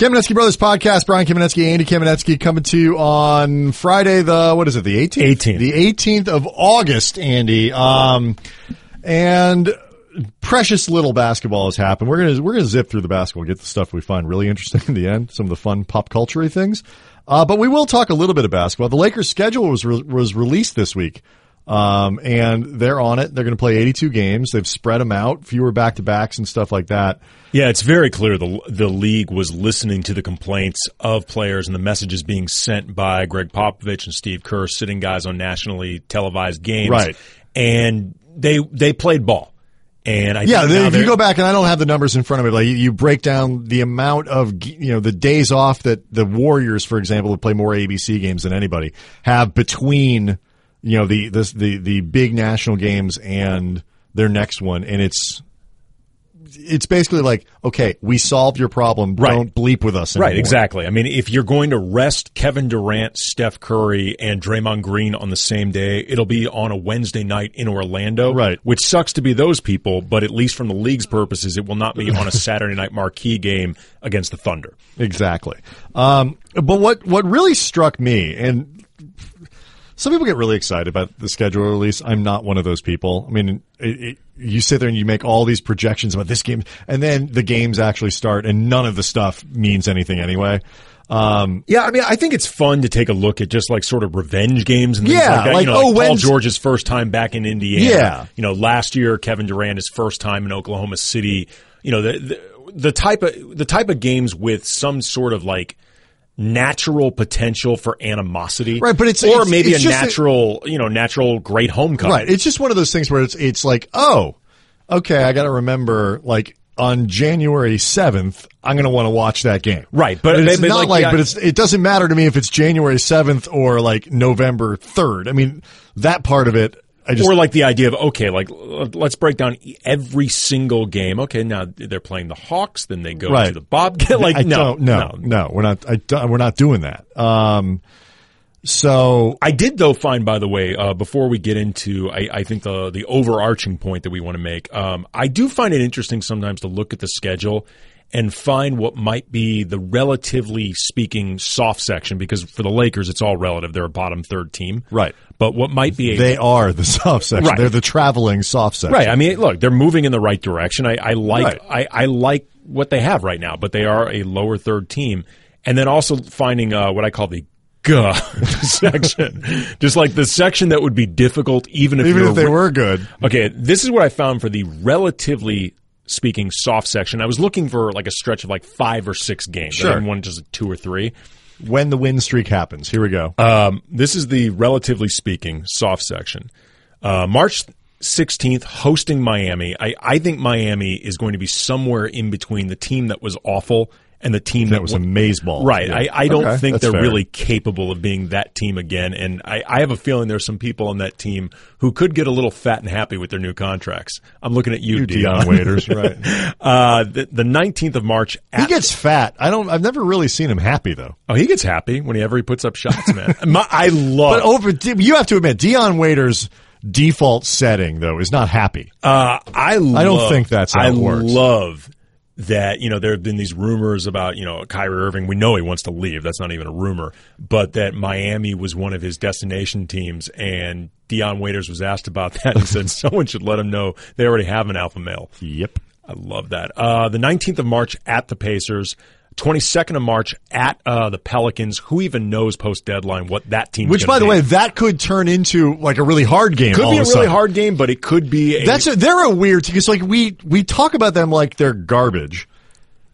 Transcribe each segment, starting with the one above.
Kamenetzky Brothers podcast. Brian Kamenetzky, Andy Kamenetzky coming to you on Friday, the, what is it, the 18th? 18th. The 18th of August, Andy. Um, and precious little basketball has happened. We're gonna we're gonna zip through the basketball, get the stuff we find really interesting in the end, some of the fun pop culture things. Uh, but we will talk a little bit of basketball. The Lakers' schedule was re- was released this week, um, and they're on it. They're going to play 82 games. They've spread them out, fewer back to backs and stuff like that. Yeah, it's very clear the the league was listening to the complaints of players and the messages being sent by Gregg Popovich and Steve Kerr, sitting guys on nationally televised games, Right. And they they played ball. And I Yeah, think if you go back, and I don't have the numbers in front of me, like you, you break down the amount of you know the days off that the Warriors, for example, who play more ABC games than anybody, have between you know the this, the the big national games and their next one, and it's it's basically like okay, we solved your problem. Right. Don't bleep with us. Right, exactly. I mean, if you're going to rest Kevin Durant, Steph Curry, and Draymond Green on the same day, it'll be on a Wednesday night in Orlando. Right. Which sucks to be those people, but at least from the league's purposes, it will not be on a Saturday night marquee game against the Thunder. Exactly. Um, but what what really struck me, and some people get really excited about the schedule release. I'm not one of those people. I mean, it, it, you sit there and you make all these projections about this game, and then the games actually start, and none of the stuff means anything anyway. Um, Yeah, I mean, I think it's fun to take a look at just like sort of revenge games and things Yeah, like that. like, you know, oh, like Paul when's- George's first time back in Indiana. Yeah. You know, last year Kevin Durant his first time in Oklahoma City. You know, the, the the type of the type of games with some sort of like natural potential for animosity. Right, but it's- or it's- maybe it's a just a- natural, you know, natural great homecoming. right. It's just one of those things where it's it's like, oh, okay, I got to remember like. On January seventh, I'm going to want to watch that game. Right, but- it's but not like, like, yeah. but it's it doesn't matter to me if it's January seventh or like November third. I mean, that part of it, I just or like the idea of okay, like let's break down every single game. Okay, now they're playing the Hawks, then they go Right. to the Bobcat. Like I no, don't, no, no, we're not. I we're not doing that. Um, so I did though find, by the way, uh, before we get into, I, I think the the overarching point that we want to make, um, I do find it interesting sometimes to look at the schedule and find what might be the relatively speaking soft section because for the Lakers it's all relative. They're a bottom third team, Right. But what might be a they are the soft section. Right. They're the traveling soft section. Right. I mean, look, they're moving in the right direction. I, I like Right. I, I like what they have right now, but they are a lower third team. And then also finding uh, what I call the Guh section, just like the section that would be difficult even if Even if they re- were good. Okay, this is what I found for the relatively speaking soft section. I was looking for like a stretch of like five or six games. Sure. I didn't want just two or three. When the win streak happens, here we go. Um, this is the relatively speaking soft section. Uh, March 16th, hosting Miami. I, I think Miami is going to be somewhere in between the team that was awful and the team that, that was won- amazeballs. Right. Yeah. I, I don't Okay, think they're fair. really capable of being that team again. And I, I have a feeling there's some people on that team who could get a little fat and happy with their new contracts. I'm looking at you, You Dion. Dion Waiters, right? Uh, the, the 19th of March. He gets fat. I don't. I've never really seen him happy though. oh, he gets happy whenever he puts up shots, man. My, I love. But over, you have to admit, Dion Waiters' default setting though is not happy. Uh, I I don't think that's how I it works. love that you know there have been these rumors about you know Kyrie Irving. We know he wants to leave. That's not even a rumor, but that Miami was one of his destination teams, and Dion Waiters was asked about that and said someone should let him know they already have an alpha male. Yep. I love that. Uh, the 19th of March at the Pacers. 22nd of March at uh, the Pelicans. Who even knows post deadline what that team? Is. Which, by the way, that could turn into like a really hard game. could be a of really hard game, but it could be. A, That's a, they're a weird team because like we we talk about them like they're garbage.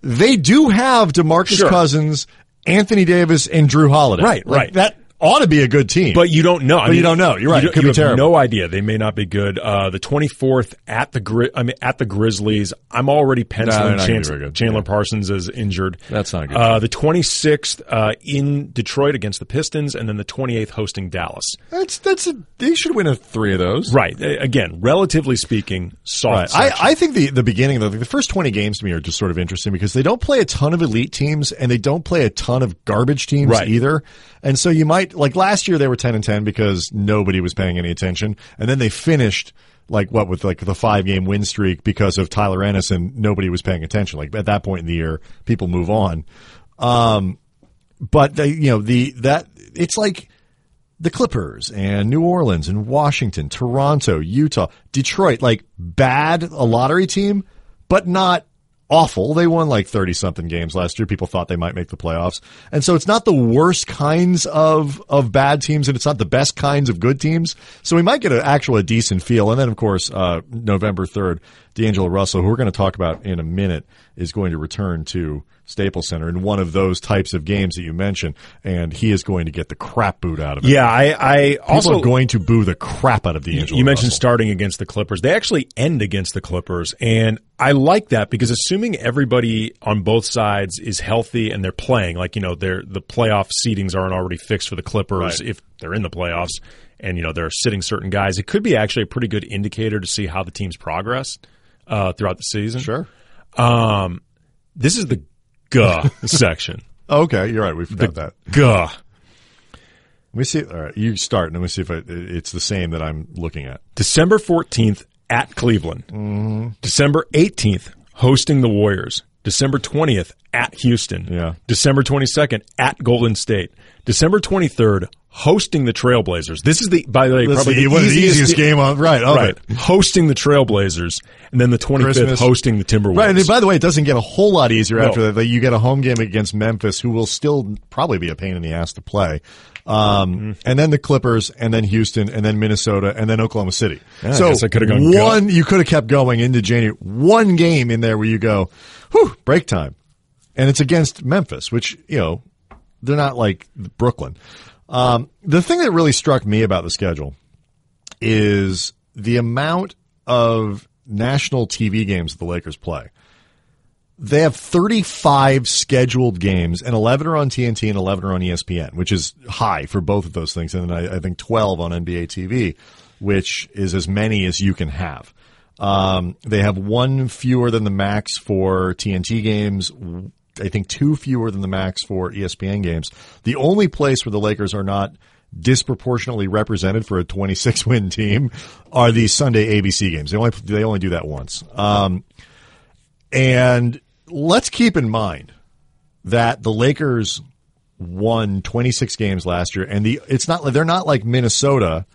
They do have Demarcus Sure. Cousins, Anthony Davis, and Jrue Holiday. Right, Like, right. That ought to be a good team. But you don't know. I But you don't know. You're right. You, It could you be have terrible. no idea. They may not be good. Uh, the 24th at the Gri- I mean at the Grizzlies. I'm already penciling not gonna be Chance- very good. Chandler Yeah. Parsons as injured. That's not good. Uh, the 26th uh, in Detroit against the Pistons, and then the 28th hosting Dallas. that's that's a, they should win a three of those. Right. Uh, Again, relatively speaking, soft. Right. I, I think the, the beginning, though, the first 20 games to me are just sort of interesting because they don't play a ton of elite teams and they don't play a ton of garbage teams Right. either. And so you might, like last year they were 10 and 10 because nobody was paying any attention. And then they finished like what with like the five game win streak because of Tyler Ennis nobody was paying attention. Like at that point in the year, people move on. Um, but they, you know, the that it's like the Clippers and New Orleans and Washington, Toronto, Utah, Detroit, like bad a lottery team, but not awful. They won like 30 something games last year. People thought they might make the playoffs. And so it's not the worst kinds of, of bad teams and it's not the best kinds of good teams. So we might get an actual a decent feel. And then of course, uh, November 3rd, D'Angelo Russell, who we're going to talk about in a minute, is going to return to Staples Center in one of those types of games that you mentioned, and he is going to get the crap boot out of it. Yeah, I, I People also are going to boo the crap out of D'Angelo. You mentioned Russell. starting against the Clippers. They actually end against the Clippers. And I like that because assuming everybody on both sides is healthy and they're playing, like, you know, they're, the playoff seedings aren't already fixed for the Clippers Right. if they're in the playoffs and, you know, they're sitting certain guys. It could be actually a pretty good indicator to see how the team's progress uh, throughout the season. Sure. Um, this is the guh section. Okay, you're right. We forgot that. Guh. Let me see. All right, you start, and let me see if I, it's the same that I'm looking at. December 14th at Cleveland. Mm-hmm. December 18th hosting the Warriors. December 20th at Houston. Yeah. December 22nd at Golden State. December 23rd hosting the Trailblazers. This is the by the way That's probably the, the, of the easiest, easiest game on right. Of right. it. Hosting the Trailblazers and then the 25th Christmas. hosting the Timberwolves. Right, and by the way, it doesn't get a whole lot easier No. after that. Like, You get a home game against Memphis, who will still probably be a pain in the ass to play, um, and then the Clippers, and then Houston, and then Minnesota, and then Oklahoma City. Yeah, I so guess I could've gone go. one, you could have kept going into January. One game in there where you go, whew, break time, and it's against Memphis, which you know they're not like Brooklyn. Um, the thing that really struck me about the schedule is the amount of national TV games the Lakers play. They have 35 scheduled games, and 11 are on TNT and 11 are on ESPN, which is high for both of those things. And then I, I think 12 on NBA TV, which is as many as you can have. Um, they have one fewer than the max for TNT games. I think two fewer than the max for ESPN games. The only place where the Lakers are not disproportionately represented for a 26 win team are the Sunday ABC games. They only they only do that once. Um, and let's keep in mind that the Lakers won 26 games last year, and the it's not they're not like Minnesota,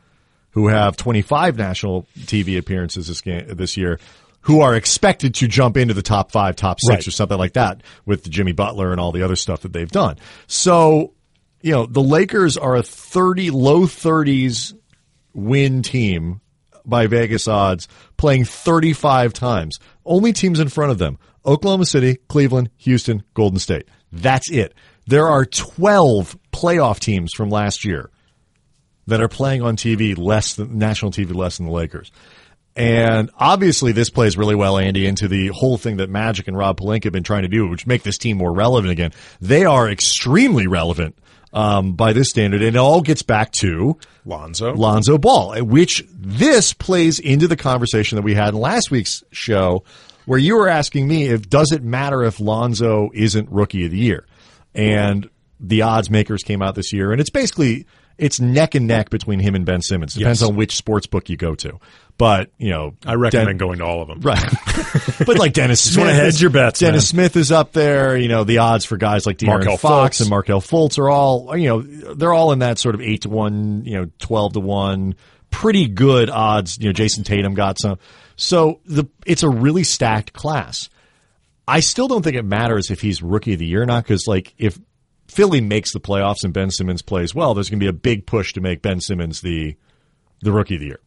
who have 25 national TV appearances this game this year, who are expected to jump into the top five, top six, Right. or something like that with Jimmy Butler and all the other stuff that they've done. So, you know, the Lakers are a 30 low 30s win team by Vegas odds, playing 35 times. Only teams in front of them Oklahoma City, Cleveland, Houston, Golden State. That's it. There are 12 playoff teams from last year that are playing on TV less than national TV less than the Lakers. And obviously this plays really well, Andy, into the whole thing that Magic and Rob Pelinka have been trying to do, which make this team more relevant again. They are extremely relevant um, by this standard, and it all gets back to Lonzo. Lonzo Ball, which this plays into the conversation that we had in last week's show, where you were asking me if does it matter if Lonzo isn't Rookie of the Year, and the odds makers came out this year, and it's basically it's neck and neck between him and Ben Simmons. Depends Yes. on which sports book you go to, but you know I recommend Den- going to all of them. Right. but like Dennis Smith. wanna hedge your bets, Dennis man. Smith is up there. You know, the odds for guys like De'Aaron Markelle Fox Fultz. and Markelle Fultz are all, you know, they're all in that sort of 8 to 1, you know, 12 to 1. Pretty good odds. You know, Jayson Tatum got some. So the it's a really stacked class. I still don't think it matters if he's rookie of the year or not because, like, if Philly makes the playoffs and Ben Simmons plays well, there's going to be a big push to make Ben Simmons the the rookie of the year.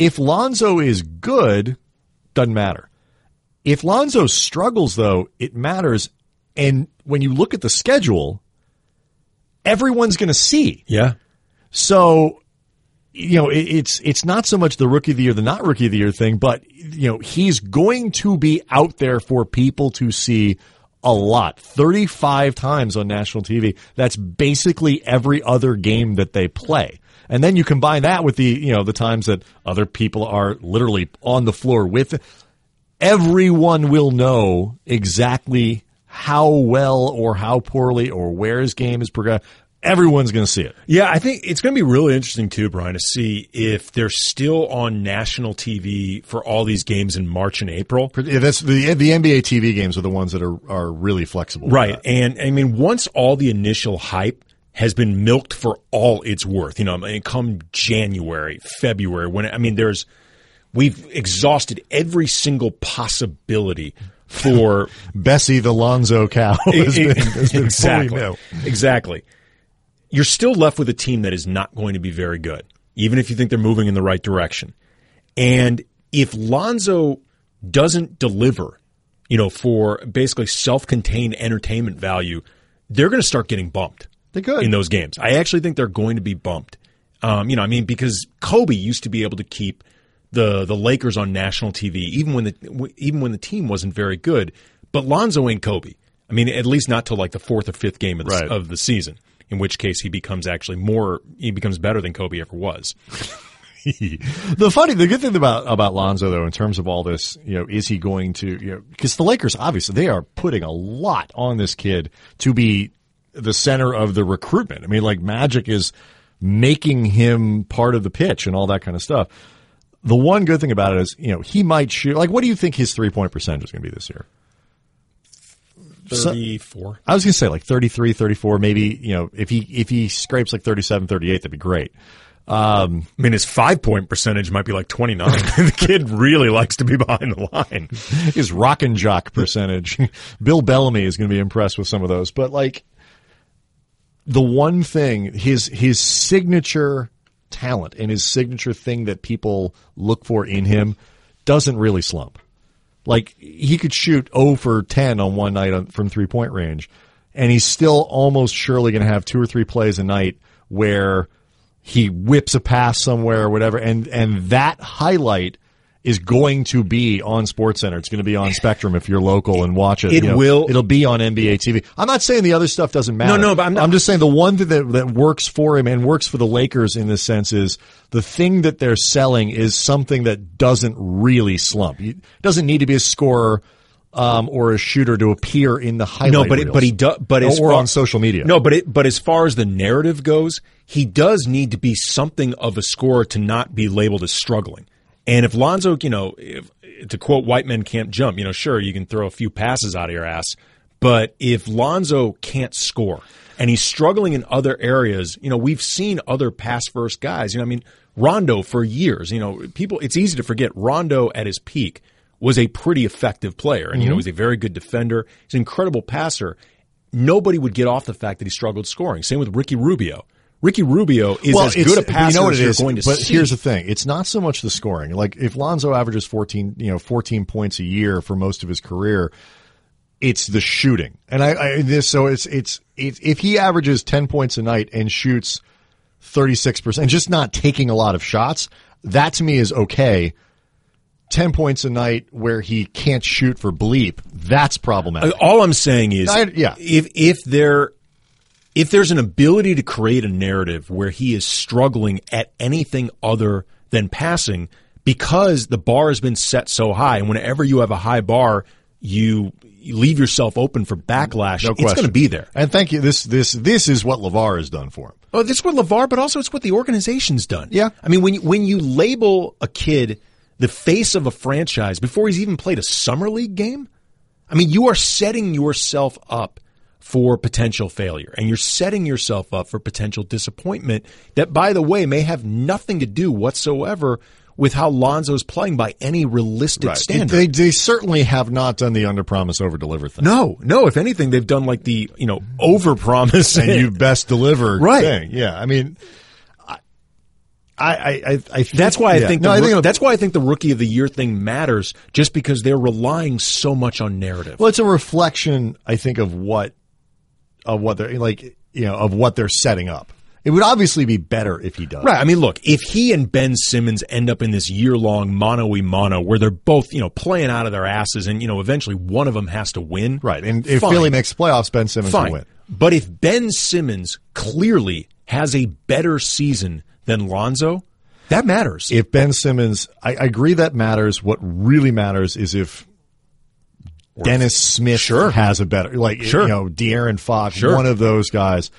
If Lonzo is good, doesn't matter. If Lonzo struggles, though, it matters. And when you look at the schedule, everyone's going to see. Yeah. So, you know, it, it's it's not so much the rookie of the year, the not rookie of the year thing, but you know, he's going to be out there for people to see a lot. 35 times on national TV. That's basically every other game that they play. And then you combine that with the, you know, the times that other people are literally on the floor with everyone will know exactly how well or how poorly or where his game is progressed. everyone's going to see it. Yeah, I think it's going to be really interesting too, Brian, to see if they're still on national TV for all these games in March and April. Yeah, That's the the NBA TV games are the ones that are are really flexible. Right. And I mean, once all the initial hype has been milked for all it's worth, you know, I mean, come January, February, when, I mean, there's, we've exhausted every single possibility for Bessie the Lonzo cow has been, has been exactly. Exactly. You're still left with a team that is not going to be very good, even if you think they're moving in the right direction. And if Lonzo doesn't deliver, you know, for basically self-contained entertainment value, they're going to start getting bumped. They could. in those games. I actually think they're going to be bumped. Um, you know, I mean, because Kobe used to be able to keep the the Lakers on national TV, even when the even when the team wasn't very good. But Lonzo ain't Kobe. I mean, at least not till like the fourth or fifth game of the, Right. of the season. In which case, he becomes actually more. He becomes better than Kobe ever was. the funny, the good thing about about Lonzo though, in terms of all this, you know, is he going to, you know, because the Lakers obviously they are putting a lot on this kid to be the center of the recruitment. I mean, like Magic is making him part of the pitch and all that kind of stuff. The one good thing about it is, you know, he might shoot. Like, what do you think his three point percentage is going to be this year? So- Thirty-four. I was going to say like 33, 34, maybe, you know, if he, if he scrapes like 37, 38, that'd be great. Um, I mean, his five point percentage might be like twenty nine. the kid really likes to be behind the line. his Rock N' Jock percentage. Bill Bellamy is going to be impressed with some of those, but like the one thing, his his signature talent and his signature thing that people look for in him doesn't really slump. Like he could shoot 0 for 10 on one night on, from three point range, and he's still almost surely going to have two or three plays a night where he whips a pass somewhere or whatever, and and that highlight is going to be on SportsCenter. It's going to be on Spectrum if you're local and watch it. It You know, will- It'll be on NBA TV. I'm not saying the other stuff doesn't matter. no, no, but I'm not- just saying the one thing that that works for him and works for the Lakers in this sense is the thing that they're selling is something that doesn't really slump. It doesn't need to be a scorer. Um, or a shooter to appear in the highlight. No, but it, reels. but he does. But as or far- on social media. No, but it, but as far as the narrative goes, he does need to be something of a scorer to not be labeled as struggling. And if Lonzo, you know, if, to quote "White Men Can't Jump," you know, sure you can throw a few passes out of your ass, but if Lonzo can't score and he's struggling in other areas, you know, we've seen other pass first guys. You know, I mean, Rondo for years. You know, people. It's easy to forget Rondo at his peak was a pretty effective player, and you know, mm-hmm. he's a very good defender. He's an incredible passer nobody would get off the fact that he struggled scoring. Same with Ricky Rubio. Ricky Rubio is as good a passer you know what as you're is, going to see. but see. here's the thing: it's not so much the scoring. Like if Lonzo averages fourteen, you know, fourteen points a year for most of his career, it's the shooting. And I, I this so it's it's it's if he averages ten points a night and shoots thirty six percent, and just not taking a lot of shots, that to me is okay. 10 points a night where he can't shoot for bleep, that's problematic. All I'm saying is, I- yeah. if if there if there's an ability to create a narrative where he is struggling at anything other than passing because the bar has been set so high, and whenever you have a high bar, you, you leave yourself open for backlash. No it's going to be there. And thank you. This this this is what LaVar has done for him. Oh, this is what LaVar, but also it's what the organization's done. Yeah. I mean, when you, when you label a kid the face of a franchise before he's even played a summer league game, I mean, you are setting yourself up for potential failure and you're setting yourself up for potential disappointment that, by the way, may have nothing to do whatsoever with how Lonzo's playing by any realistic standard. They, they certainly have not done the under promise over deliver thing. no, no, if anything, they've done like the, you know, over promise and you best deliver Right. thing. Yeah, I mean, I, I, I, I think, That's why I yeah. think no, the, I think that's why I think the rookie of the year thing matters, just because they're relying so much on narrative. well, it's a reflection, I think, of what of what they're like, you know, of what they're setting up. It would obviously be better if he does. Right. I mean, look, if he and Ben Simmons end up in this year long mono y mono where they're both, you know, playing out of their asses and, you know, eventually one of them has to win. Right. And if fine. Philly makes playoffs, Ben Simmons fine. will win. But if Ben Simmons clearly has a better season than Lonzo, that matters. If Ben Simmons, I, I agree that matters. What really matters is if Dennis Smith Sure. has a better, like, Sure. you know, De'Aaron Fox, Sure. one of those guys.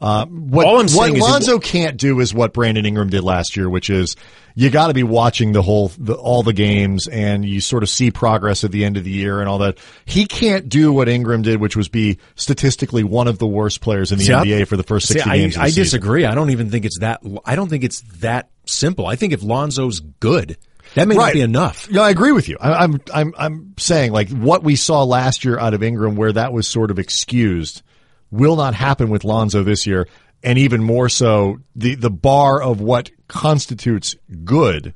Uh, what All I'm saying what it- Lonzo can't do is what Brandon Ingram did last year, which is you got to be watching the whole the, all the games and you sort of see progress at the end of the year and all that. He can't do what Ingram did, which was be statistically one of the worst players in the See, I- NBA for the first See, sixty I, games. The I disagree. I don't even think it's that. I don't think it's that simple. I think if Lonzo's good, that may not be enough. No, I agree with you. I, I'm I'm I'm saying like what we saw last year out of Ingram, where that was sort of excused, will not happen with Lonzo this year, and even more so, the the bar of what constitutes good.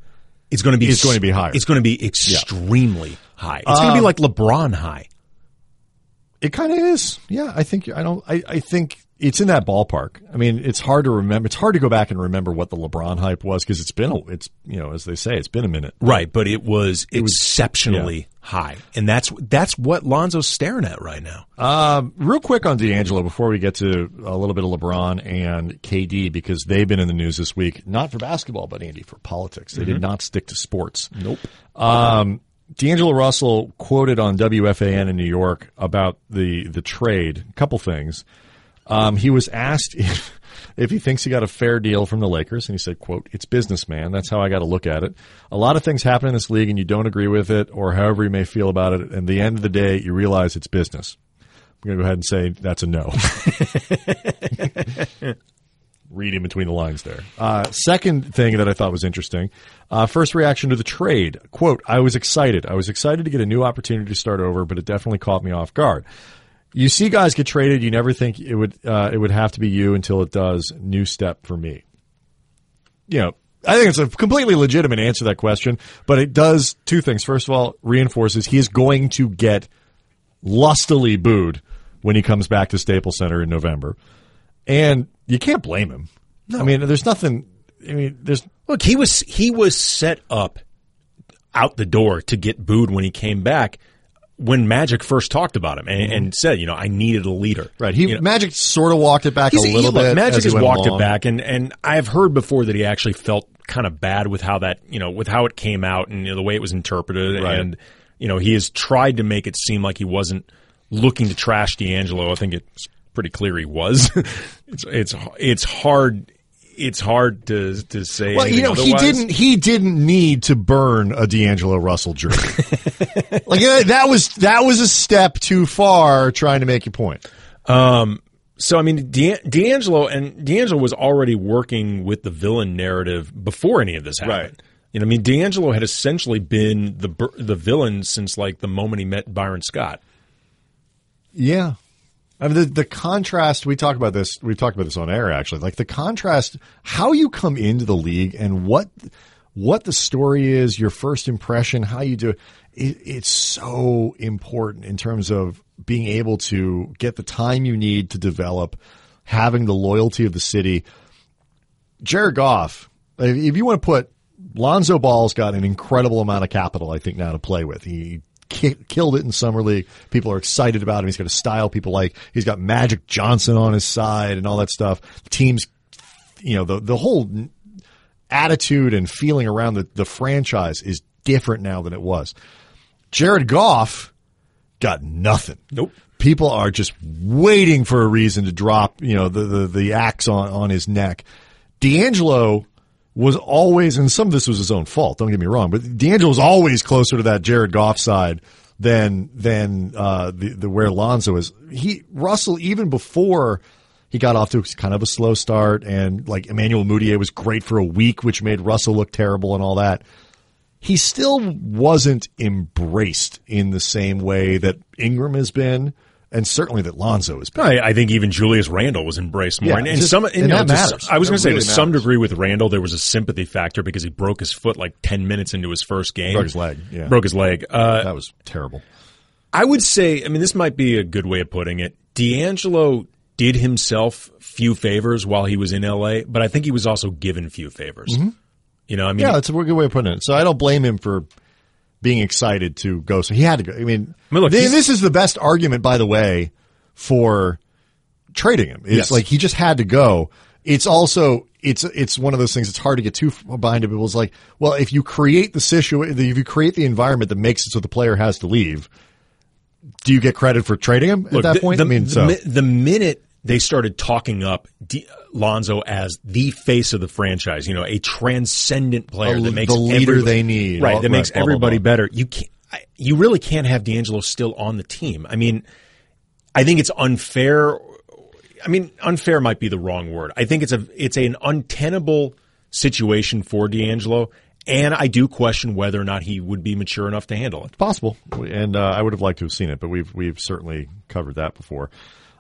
is going to be It's going to be higher. It's going to be extremely high. It's going to be um, like LeBron high. It kind of is. Yeah, I think I don't. I, I think it's in that ballpark. I mean, it's hard to remember. It's hard to go back and remember what the LeBron hype was because it's been a. It's you know as they say, it's been a minute. Right, but it was exceptionally high, and that's that's what Lonzo's staring at right now. Um, real quick on D'Angelo before we get to a little bit of LeBron and KD because they've been in the news this week, not for basketball, but Andy for politics. They did not stick to sports. Nope. Um, D'Angelo Russell quoted on WFAN in New York about the the trade. A couple things. Um, he was asked if, if he thinks he got a fair deal from the Lakers, and he said, "quote It's business, man. That's how I got to look at it. A lot of things happen in this league, and you don't agree with it, or however you may feel about it. And the end of the day, you realize it's business." I'm going to go ahead and say that's a no. Read in between the lines there. Uh, second thing that I thought was interesting. Uh, first reaction to the trade. Quote, I was excited. I was excited to get a new opportunity to start over, but it definitely caught me off guard. You see guys get traded, you never think it would, uh, it would have to be you until it does. New step for me. You know, I think it's a completely legitimate answer to that question, but it does two things. First of all, reinforces he is going to get lustily booed when he comes back to Staples Center in November. And you can't blame him. I mean, there's nothing. I mean, there's Look, he was he was set up out the door to get booed when he came back. When Magic first talked about him and, mm-hmm. and said, you know, I needed a leader. right. He You know, Magic sort of walked it back a little bit. Magic has walked along. it back, and and I've heard before that he actually felt kind of bad with how that you know with how it came out and you know, the way it was interpreted, Right. and you know he has tried to make it seem like he wasn't looking to trash D'Angelo. I think it's pretty clear he was. it's it's it's hard. It's hard to to say. Well, you know, he didn't. He didn't need to burn a D'Angelo Russell jersey. like uh, that was that was a step too far trying to make your point. So I mean, De- D'Angelo and D'Angelo was already working with the villain narrative before any of this happened. Right. You know, I mean, D'Angelo had essentially been the the villain since like the moment he met Byron Scott. Yeah. I mean, the, the contrast, we talk about this, we've talked about this on air actually, like the contrast, how you come into the league and what, what the story is, your first impression, how you do it, it it's so important in terms of being able to get the time you need to develop, having the loyalty of the city. Jared Goff, if you want to put Lonzo Ball's got an incredible amount of capital, I think, now to play with. He killed it in summer league. People are excited about him. He's got a style people like. He's got Magic Johnson on his side and all that stuff. Teams, you know, the the whole attitude and feeling around the, the franchise is different now than it was. Jared Goff got nothing. Nope. People are just waiting for a reason to drop, you know, the, the, the axe on, on his neck. D'Angelo was always, and some of this was his own fault, don't get me wrong, but D'Angelo was always closer to that Jared Goff side than, than, uh, the, the, where Lonzo is. He, Russell, even before he got off to kind of a slow start and like Emmanuel Mudiay was great for a week, which made Russell look terrible and all that he still wasn't embraced in the same way that Ingram has been, and certainly that Lonzo has been. I, I think even Julius Randle was embraced more, Yeah, and, and just- some and you know, that matters. some- I was going to say really to some degree with Randle, there was a sympathy factor because he broke his foot like ten minutes into his first game. Broke his leg, yeah. Broke his leg. Uh, That was terrible. I would say, I mean, this might be a good way of putting it. D'Angelo did himself few favors while he was in LA, but I think he was also given few favors. You know, I mean, Mm-hmm. Yeah, that's a good way of putting it. So I don't blame him for being excited to go. So he had to go. I mean, I mean, look, th- this is the best argument, by the way, for trading him. It's Yes. like he just had to go. It's also it's it's one of those things. It's hard to get too behind it. People's like, well, if you create the situation, if you create the environment that makes it so the player has to leave, do you get credit for trading him at look, that the, point? The, I mean, the, so the minute they started talking up D- Lonzo as the face of the franchise. You know, a transcendent player A- that makes the leader they need. right? That right, makes blah, blah, everybody blah. better. You can't. You really can't have D'Angelo still on the team. I mean, I think it's unfair. I mean, unfair might be the wrong word. I think it's a it's an untenable situation for D'Angelo, and I do question whether or not he would be mature enough to handle it. possible, and uh, I would have liked to have seen it, but we've we've certainly covered that before.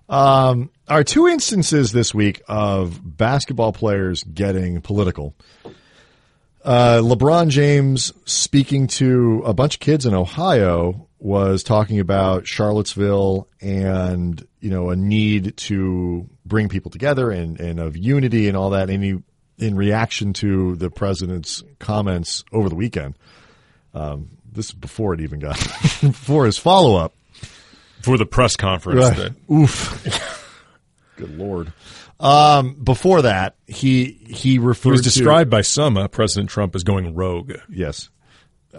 Um, our two instances this week of basketball players getting political. Uh, LeBron James speaking to a bunch of kids in Ohio was talking about Charlottesville and you know a need to bring people together and, and of unity and all that. And he, in reaction to the president's comments over the weekend, um, this is before it even got before his follow up. For the press conference, that Oof. Good lord. Um, before that, he he referred It was to- described by some uh, President Trump as going rogue. Yes.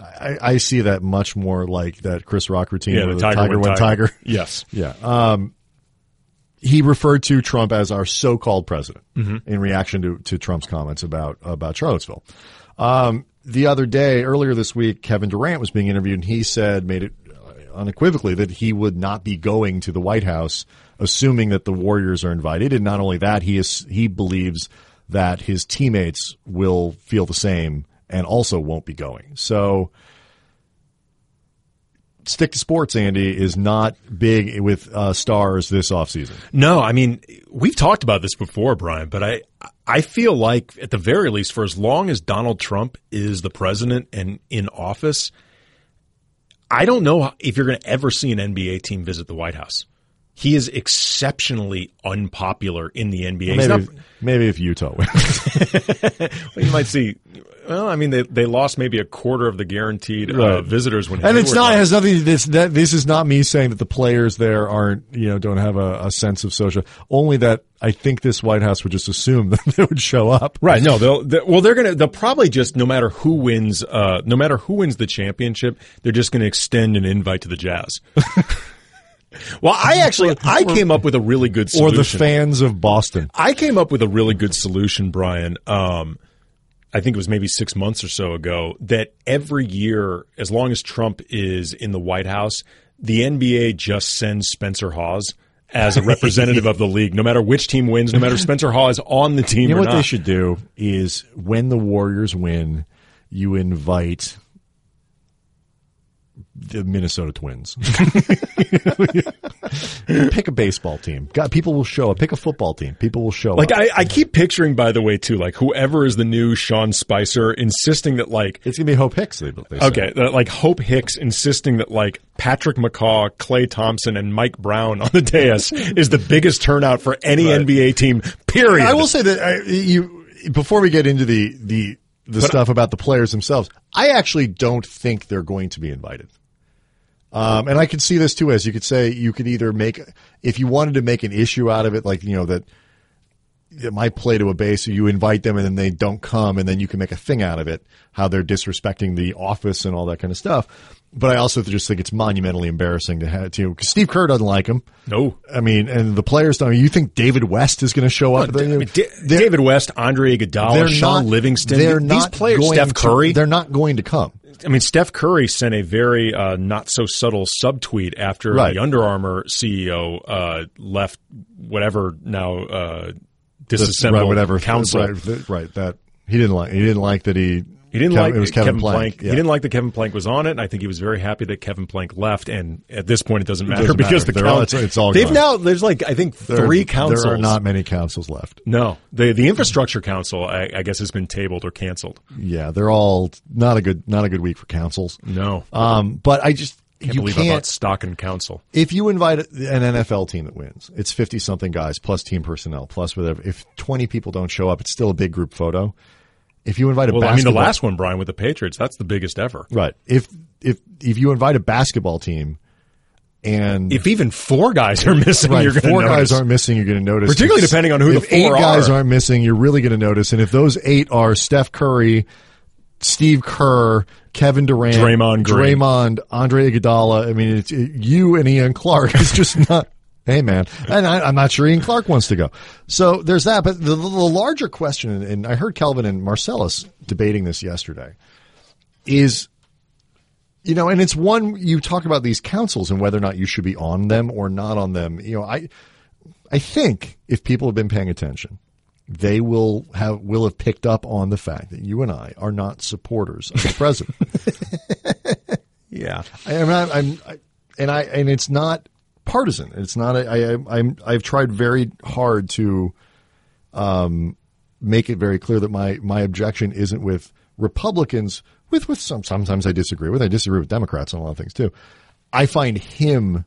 I, I see that much more like that Chris Rock routine. Yeah, where the tiger, went tiger. Yes. Yeah. Um, he referred to Trump as our so-called president in reaction to, to Trump's comments about about Charlottesville. Um, the other day, earlier this week, Kevin Durant was being interviewed, and he said, made it unequivocally that he would not be going to the White House, assuming that the Warriors are invited. And not only that, he is he believes that his teammates will feel the same and also won't be going. So stick to sports, Andy, is not big with uh, stars this offseason. No, I mean we've talked about this before, Brian, but I I feel like at the very least, for as long as Donald Trump is the president and in office, I don't know if you're going to ever see an NBA team visit the White House. He is exceptionally unpopular in the NBA. Maybe, not- maybe if Utah wins. you might see. Well, I mean, they they lost maybe a quarter of the guaranteed uh, Right. visitors when and it's not left. has nothing. This that this is not me saying that the players there aren't you know don't have a, a sense of social. Only that I think this White House would just assume that they would show up. Right. No, they'll, they well, they're going to, they'll probably just, no matter who wins, uh, no matter who wins the championship, they're just going to extend an invite to the Jazz. well, I actually, I came up with a really good solution. Or the fans of Boston. I came up with a really good solution, Brian. Um, I think it was maybe six months or so ago that every year, as long as Trump is in the White House, the NBA just sends Spencer Hawes as a representative of the league, no matter which team wins, no matter if Spencer Hawes is on the team You know what not. they should do is when the Warriors win, you invite the Minnesota Twins. Pick a baseball team. God, people will show up. Pick a football team. People will show Like up. I, I keep picturing, by the way, too, like whoever is the new Sean Spicer, insisting that like it's gonna be Hope Hicks. They, they okay, that, like Hope Hicks insisting that like Patrick McCaw, Klay Thompson, and Mike Brown on the dais is the biggest turnout for any Right. NBA team. Period. I will say that I, you before we get into the the the stuff about the players themselves, I actually don't think they're going to be invited. Um, and I can see this too, as you could say, you could either make if you wanted to make an issue out of it, like you know that it might play to a base. So you invite them and then they don't come, and then you can make a thing out of it, how they're disrespecting the office and all that kind of stuff. But I also just think it's monumentally embarrassing to have to because Steve Kerr doesn't like him. no. I mean, and the players don't. You think David West is going to show up? I mean, Da- David West, Andre Iguodala, Shaun Livingston, They're these not players, going Steph to- Curry. they're not going to come. I mean, Steph Curry sent a very uh, not so subtle subtweet after Right. the Under Armour CEO uh, left whatever now uh, disassembled right, whatever council. Right, right, That he didn't like. He didn't like that he. He didn't Kev- like it was Kevin, Plank. He didn't like that Kevin Plank was on it. And I think he was very happy that Kevin Plank left. And at this point, it doesn't matter doesn't because matter. the They're all- council, it's- it's all they've gone. now there's like I think There- three councils. There are not many councils left. No, the the infrastructure council I, I guess has been tabled or canceled. Yeah, they're all not a good not a good week for councils. No, Um, but I just can't you believe can't bought stock in council. if you invite an NFL team that wins, it's 50 something guys plus team personnel plus whatever. If 20 people don't show up, it's still a big group photo. If you invite a Well, I mean, the last one, Brian, with the Patriots, that's the biggest ever. right. If, if, if you invite a basketball team and If even four guys are missing, right, you're going to four notice. guys aren't missing, you're going to notice. Particularly depending on who the if eight four guys are. aren't missing, you're really going to notice. And if those eight are Steph Curry, Steve Kerr, Kevin Durant, Draymond Green. Draymond, Andre Iguodala, I mean, it's, it, you and Ian Clark is just not. Hey, man. And I, I'm not sure Ian Clark wants to go. So there's that. But the, the larger question, and I heard Kelvin and Marcellus debating this yesterday, is, you know, and it's one you talk about these councils and whether or not you should be on them or not on them. You know, I, I think if people have been paying attention, they will have will have picked up on the fact that you and I are not supporters of the president. yeah, I, am not. I'm, I, and I and it's not partisan. It's not. I, I I'm I've tried very hard to, um, make it very clear that my my objection isn't with Republicans. With with some sometimes I disagree with. I disagree with Democrats on a lot of things too. I find him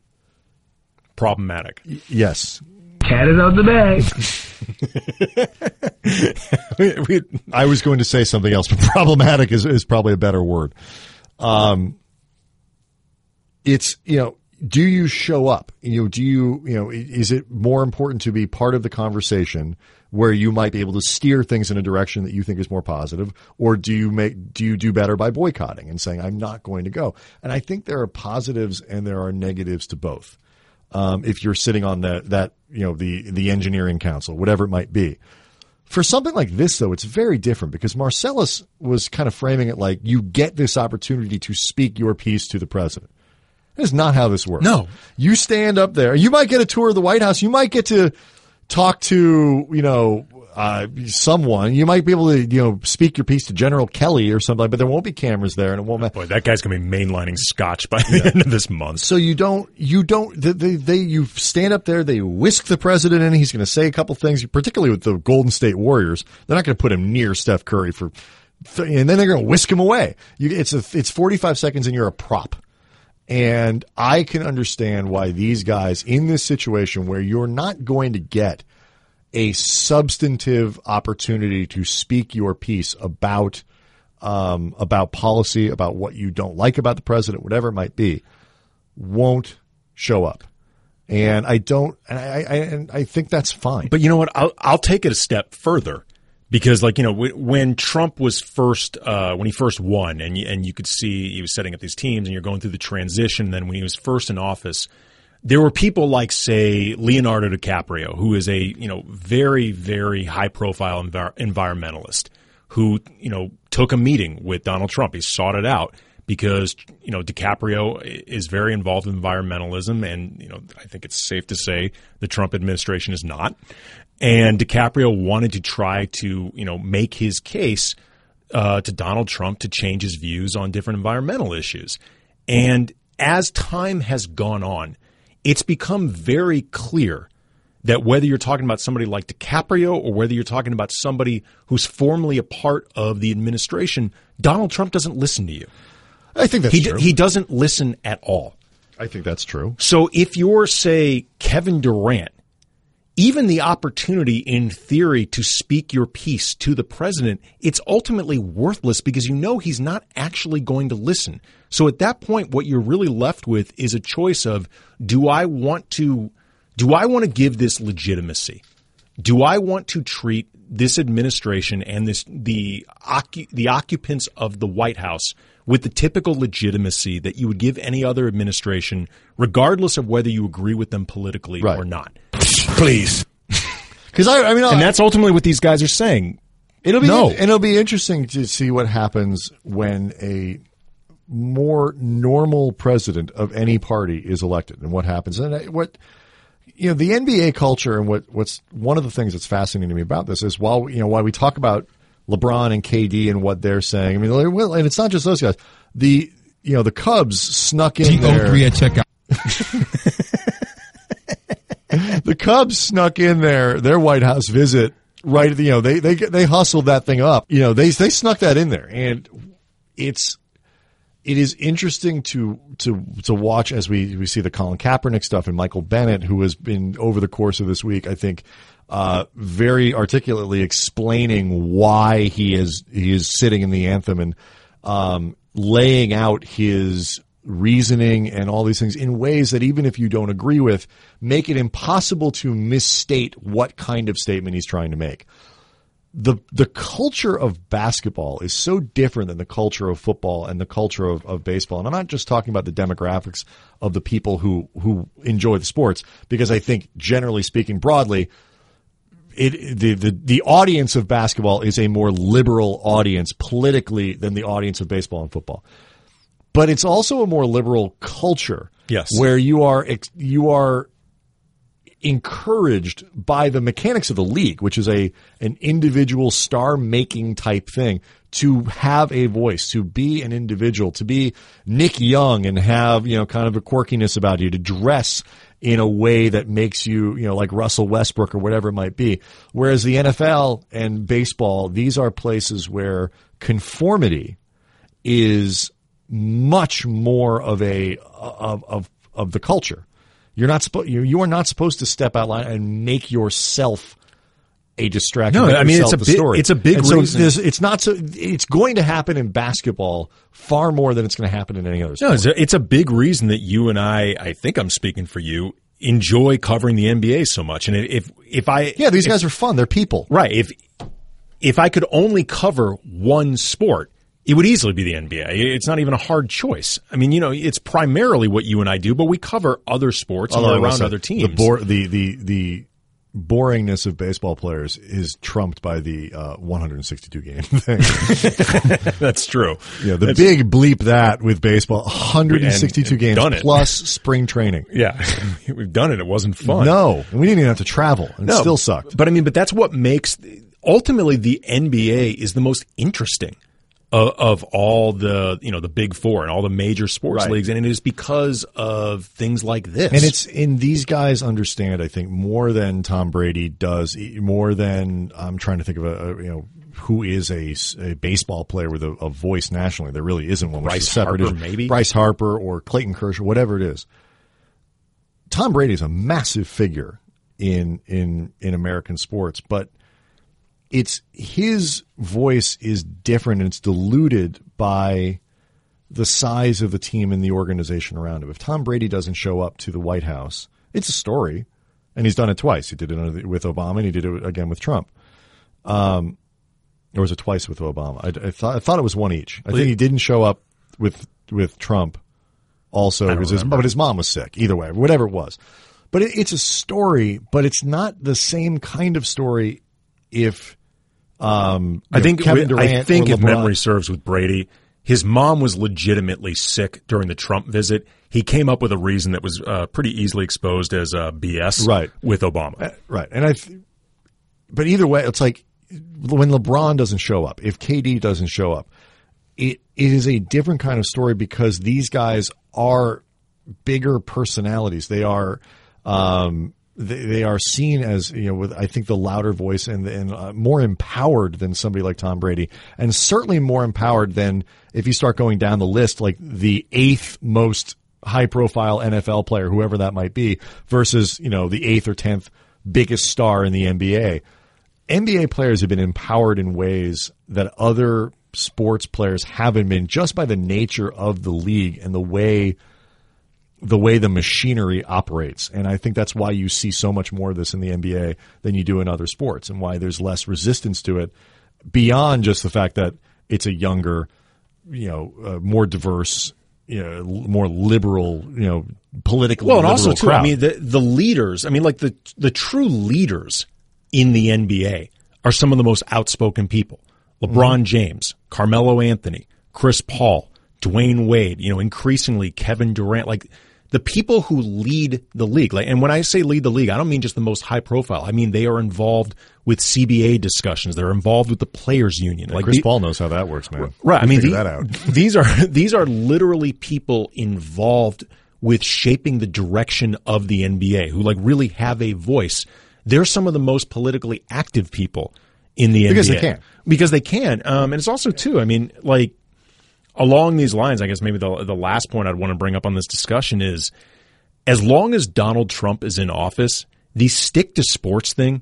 problematic. Yes, cat is out the bag. I was going to say something else, but problematic is, is probably a better word. Um, it's, you know, do you show up? You know, do you, you know, is it more important to be part of the conversation where you might be able to steer things in a direction that you think is more positive, or do you make, do you do better by boycotting and saying, I'm not going to go? And I think there are positives and there are negatives to both um, if you're sitting on that that you know the the engineering council, whatever it might be. For something like this, though, it's very different because Marcellus was kind of framing it like you get this opportunity to speak your piece to the president. That is not how this works. No. You stand up there. You might get a tour of the White House. You might get to talk to, you know, uh, someone. You might be able to, you know, speak your piece to General Kelly or something, but there won't be cameras there, and it won't. matter. Boy, that guy's gonna be mainlining Scotch by the yeah. end of this month. So you don't, you don't, they, they, you stand up there, they whisk the president in. He's going to say a couple things, particularly with the Golden State Warriors. They're not going to put him near Steph Curry for, and then they're going to whisk him away. You, it's a, it's forty five seconds, and you're a prop. And I can understand why these guys in this situation where you're not going to get a substantive opportunity to speak your piece about um, about policy, about what you don't like about the president, whatever it might be, won't show up. And I don't, and I, I, and I think that's fine. But you know what? I'll, I'll take it a step further because, like, you know, when Trump was first, uh, when he first won, and you, and you could see he was setting up these teams, and you're going through the transition. Then when he was first in office, there were people like, say, Leonardo DiCaprio, who is a you know very very high profile envir- environmentalist, who you know took a meeting with Donald Trump. He sought it out because you know DiCaprio is very involved in environmentalism, and you know I think it's safe to say the Trump administration is not. And DiCaprio wanted to try to you know make his case uh, to Donald Trump to change his views on different environmental issues. And as time has gone on, it's become very clear that whether you're talking about somebody like DiCaprio or whether you're talking about somebody who's formerly a part of the administration, Donald Trump doesn't listen to you. I think that's he, true. He doesn't listen at all. I think that's true. So if you're, say, Kevin Durant, even the opportunity in theory to speak your piece to the president, it's ultimately worthless because you know he's not actually going to listen. So at that point, what you're really left with is a choice of do I want to, do I want to give this legitimacy? Do I want to treat this administration and this, the, the occupants of the White House with the typical legitimacy that you would give any other administration, regardless of whether you agree with them politically right. or not? Please. Because I, I mean, and that's ultimately what these guys are saying. It'll be no. and it'll be interesting to see what happens when a more normal president of any party is elected, and what happens. And what you know, the NBA culture, and what what's one of the things that's fascinating to me about this is while you know while we talk about LeBron and KD and what they're saying, I mean, well, and it's not just those guys. The you know the Cubs snuck in there. 3 at checkout. the Cubs snuck in there their White House visit right. You know they they they hustled that thing up. You know they they snuck that in there, and it's it is interesting to to to watch as we we see the Colin Kaepernick stuff and Michael Bennett, who has been over the course of this week, I think. Uh, very articulately explaining why he is he is sitting in the anthem and um, laying out his reasoning and all these things in ways that even if you don't agree with, make it impossible to misstate what kind of statement he's trying to make. the the culture of basketball is so different than the culture of football and the culture of, of baseball. And I'm not just talking about the demographics of the people who who enjoy the sports, because I think generally speaking, broadly, it the, the the audience of basketball is a more liberal audience politically than the audience of baseball and football. But it's also a more liberal culture. Yes. Where you are you are encouraged by the mechanics of the league, which is a an individual star making type thing, to have a voice, to be an individual, to be Nick Young and have, you know, kind of a quirkiness about you, to dress in a way that makes you, you know, like Russell Westbrook or whatever it might be. Whereas the NFL and baseball, these are places where conformity is much more of a of of, of the culture. You're not supposed you, you are not supposed to step out line and make yourself a distraction. No, I mean, it's a big- story. it's a big And so reason- there's- it's not so. It's going to happen in basketball far more than it's going to happen in any other. No, it's a, it's a big reason that you and I, I think I'm speaking for you, enjoy covering the NBA so much. And if if I yeah, these if- guys are fun. They're people. right if if I could only cover one sport, it would easily be the NBA. It's not even a hard choice. I mean, you know, it's primarily what you and I do, but we cover other sports and Although I we're around other teams. The, the the the boringness of baseball players is trumped by the uh, 162 game thing. That's true. yeah, the big bleep that with baseball, 162 And- games done plus spring training. Yeah, we've done it. It wasn't fun. No, we didn't even have to travel. and It still sucked. But I mean, but that's what makes ultimately the NBA is the most interesting of, of all the you know the big four and all the major sports Right. leagues, and it is because of things like this. And it's in these guys understand, I think, more than Tom Brady does, more than I'm trying to think of a, a you know who is a, a baseball player with a, a voice nationally. There really isn't one. Bryce separate Harper, issue. maybe? Bryce Harper or Clayton Kershaw, whatever it is. Tom Brady is a massive figure in in in American sports, but it's his voice is different and it's diluted by the size of the team and the organization around him. If Tom Brady doesn't show up to the White House, it's a story, and he's done it twice. He did it with Obama, and he did it again with Trump. Um, or was it twice with Obama? I, I thought I thought it was one each. I think he didn't show up with with Trump. Also, because his, but his mom was sick. Either way, whatever it was, but it, it's a story. But it's not the same kind of story. If um, I you know, think Kevin I think if memory serves with Brady, his mom was legitimately sick during the Trump visit. He came up with a reason that was uh, pretty easily exposed as uh, BS, Right. with Obama. Right. And I, but either way, it's like when LeBron doesn't show up, if KD doesn't show up, it, it is a different kind of story because these guys are bigger personalities. They are, um, they, they are seen as, you know, with, I think the louder voice and, and uh, more empowered than somebody like Tom Brady and certainly more empowered than if you start going down the list, like the eighth most high profile NFL player, whoever that might be, versus, you know, the eighth or tenth biggest star in the NBA. NBA players have been empowered in ways that other sports players haven't been just by the nature of the league and the way the way the machinery operates. And I think that's why you see so much more of this in the NBA than you do in other sports and why there's less resistance to it beyond just the fact that it's a younger, you know, uh, more diverse, you know, more liberal, you know, politically Well, and also too, crowd. I mean, the the leaders. I mean, like the the true leaders in the NBA are some of the most outspoken people. LeBron Mm-hmm. James, Carmelo Anthony, Chris Paul, Dwyane Wade. You know, increasingly Kevin Durant. Like the people who lead the league. Like, and when I say lead the league, I don't mean just the most high profile. I mean they are involved with CBA discussions. They're involved with the players union. Like Chris the- Paul knows how that works, man. Right. I mean, the- these are these are literally people involved with shaping the direction of the NBA who like really have a voice. They're some of the most politically active people in the Because NBA because they can. because they can. Um, and it's also too. I mean, like along these lines, I guess maybe the the last point I'd want to bring up on this discussion is as long as Donald Trump is in office, the stick to sports thing.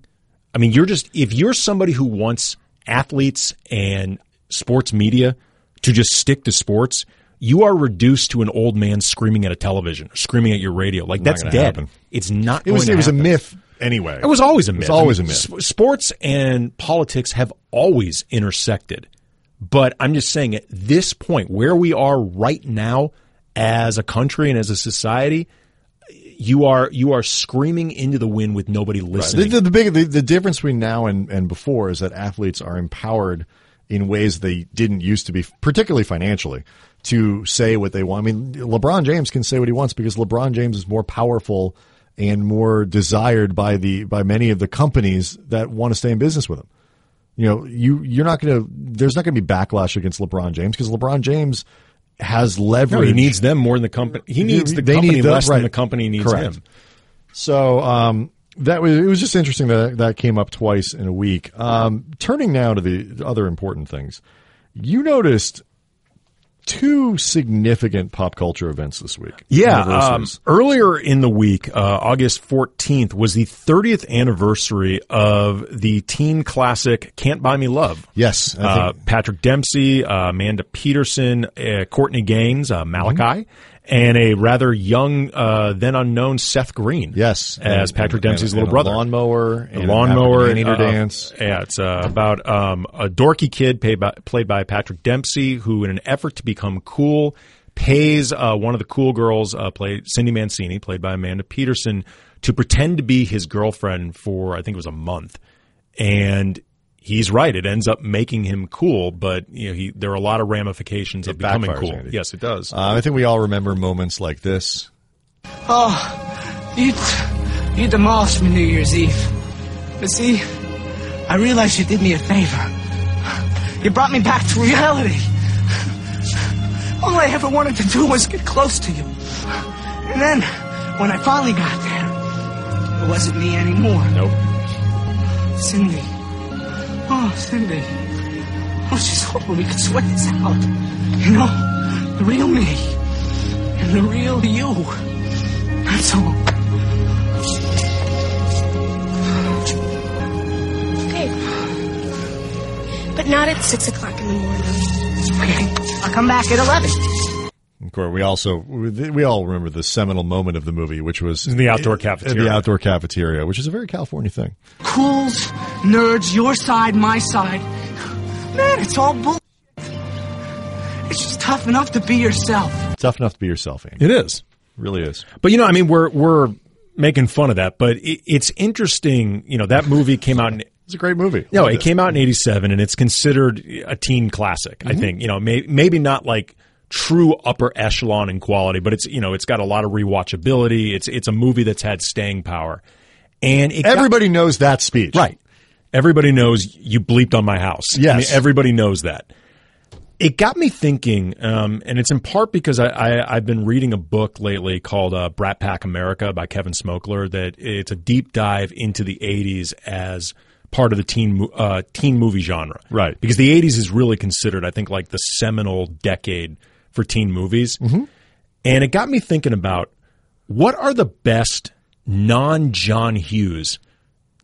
I mean, you're just if you're somebody who wants athletes and sports media to just stick to sports, you are reduced to an old man screaming at a television, screaming at your radio. Like that's dead. happen. It's not. It was it was a myth anyway. It was always a myth. It's always I a mean, myth. s- sports and politics have always intersected. But I'm just saying at this point, where we are right now as a country and as a society, you are you are screaming into the wind with nobody The, listening. the, the big the, the difference between now and, and before is that athletes are empowered in ways they didn't used to be, particularly financially, to say what they want. I mean, LeBron James can say what he wants because LeBron James is more powerful and more desired by the by many of the companies that want to stay in business with him. You know, you you're not going to. There's not going to be backlash against LeBron James because LeBron James has leverage. no, he needs them more than the company. He needs the They company need the- less right. than the company needs Correct. him. So um, that was it was just interesting that that came up twice in a week. Um, turning now to the other important things, you noticed two significant pop culture events this week. Yeah, um, earlier in the week, uh, August 14th, was the 30th anniversary of the teen classic Can't Buy Me Love. yes, Uh, Patrick Dempsey, uh, Amanda Peterson, uh, Courtney Gaines, uh, Malachi, and a rather young, uh, then unknown Seth Green. yes, as And- Patrick and- Dempsey's and little a brother. lawnmower, and lawnmower an African uh, dance. Yeah, it's uh, about um, a dorky kid played by, played by Patrick Dempsey, who, in an effort to become cool, pays uh, one of the cool girls, uh, played Cindy Mancini, played by Amanda Peterson, to pretend to be his girlfriend for I think it was a month, and. He's right. It ends up making him cool, but you know, he, there are a lot of ramifications of becoming cool. Andy. Yes, it does. Uh, I think we all remember moments like this. Oh, you, you demolished me New Year's Eve. But see, I realized you did me a favor. You brought me back to reality. All I ever wanted to do was get close to you. And then, when I finally got there, it wasn't me anymore. nope. Cindy. Ah, oh, Cindy. I was just hoping we could sweat this out. You know, the real me. And the real you. That's all. Okay. But not at six o'clock in the morning. Okay, I'll come back at 11. Of course, we also we we all remember the seminal moment of the movie, which was In the outdoor at cafeteria. The outdoor cafeteria, which is a very California thing. Cools, nerds, your side, my side. Man, it's all bull. It's just tough enough to be yourself. Tough enough to be yourself, Andy. It is. really is. But you know, I mean, we're we're making fun of that, but it, it's interesting. You know, that movie came out in It's a great movie. no, Loved it came out in '87, and it's considered a teen classic. I mm-hmm. think you know, may, maybe not like true upper echelon in quality, but it's you know, it's got a lot of rewatchability. It's it's a movie that's had staying power, and it got- Everybody knows that speech, Right. Everybody knows you bleeped on my house. Yes. I mean, everybody knows that. It got me thinking, um, and it's in part because I, I, I've been reading a book lately called uh, Brat Pack America by Kevin Smokler. That it's a deep dive into the '80s as part of the teen uh, teen movie genre, Right. Because the '80s is really considered, I think, like the seminal decade for teen movies. Mm-hmm. And it got me thinking about what are the best non John Hughes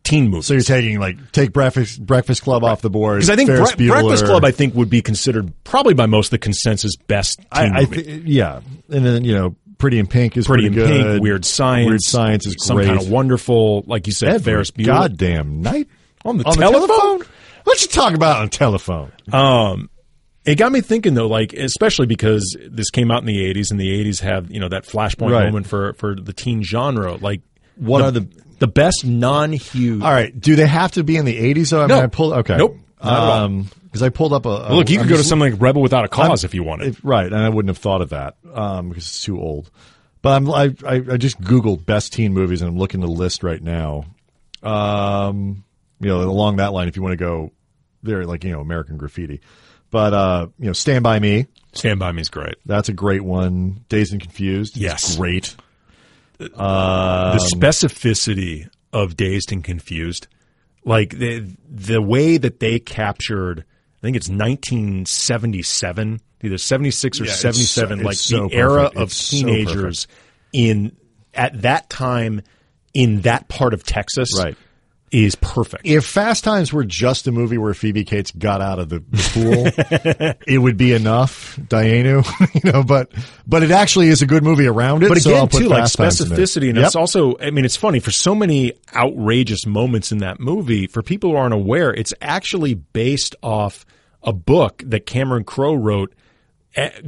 teen movies. So you're taking like take Breakfast Breakfast Club off the board Because I think Bre- Breakfast Club, I think, would be considered probably by most the consensus best teen I, I movie. thi- yeah, and then you know, Pretty in Pink is Pretty in good. Pink, Weird Science, Weird Science is some great. kind of wonderful, like you said, Every Ferris Bueller. goddamn night On the on telephone? the telephone. What you talk about on telephone? Um, it got me thinking though, like especially because this came out in the '80s, and the '80s have you know that flashpoint Right. moment for for the teen genre. Like, What the, are the- the best non-Hughes? All right, do they have to be in the 80s? though? I No. mean, I pulled okay. Nope. Um, because I pulled up a, a Look, you I'm could go to something like Rebel Without a Cause if you wanted. If- right, and I wouldn't have thought of that um, because it's too old. But I'm, I, I, I just googled best teen movies, and I'm looking at the list right now. Um, you know, along that line, if you want to go there, like you know, American Graffiti. But uh, you know, Stand by Me, Stand by Me is great. that's a great one. Dazed and Confused, is Yes. great. the specificity of Dazed and Confused, like the the way that they captured, I think it's 1977, either 76 or Yeah, 77, so- like it's so the era perfect. of It's so teenagers in at that time in that part of Texas, Right. Is perfect. If Fast Times were just a movie where Phoebe Cates got out of the, pool, it would be enough, Dianu, you know, but, but it actually is a good movie around it. but so again, put too, like specificity, and Yep. it's also, I mean, it's funny for so many outrageous moments in that movie. For people who aren't aware, it's actually based off a book that Cameron Crowe wrote.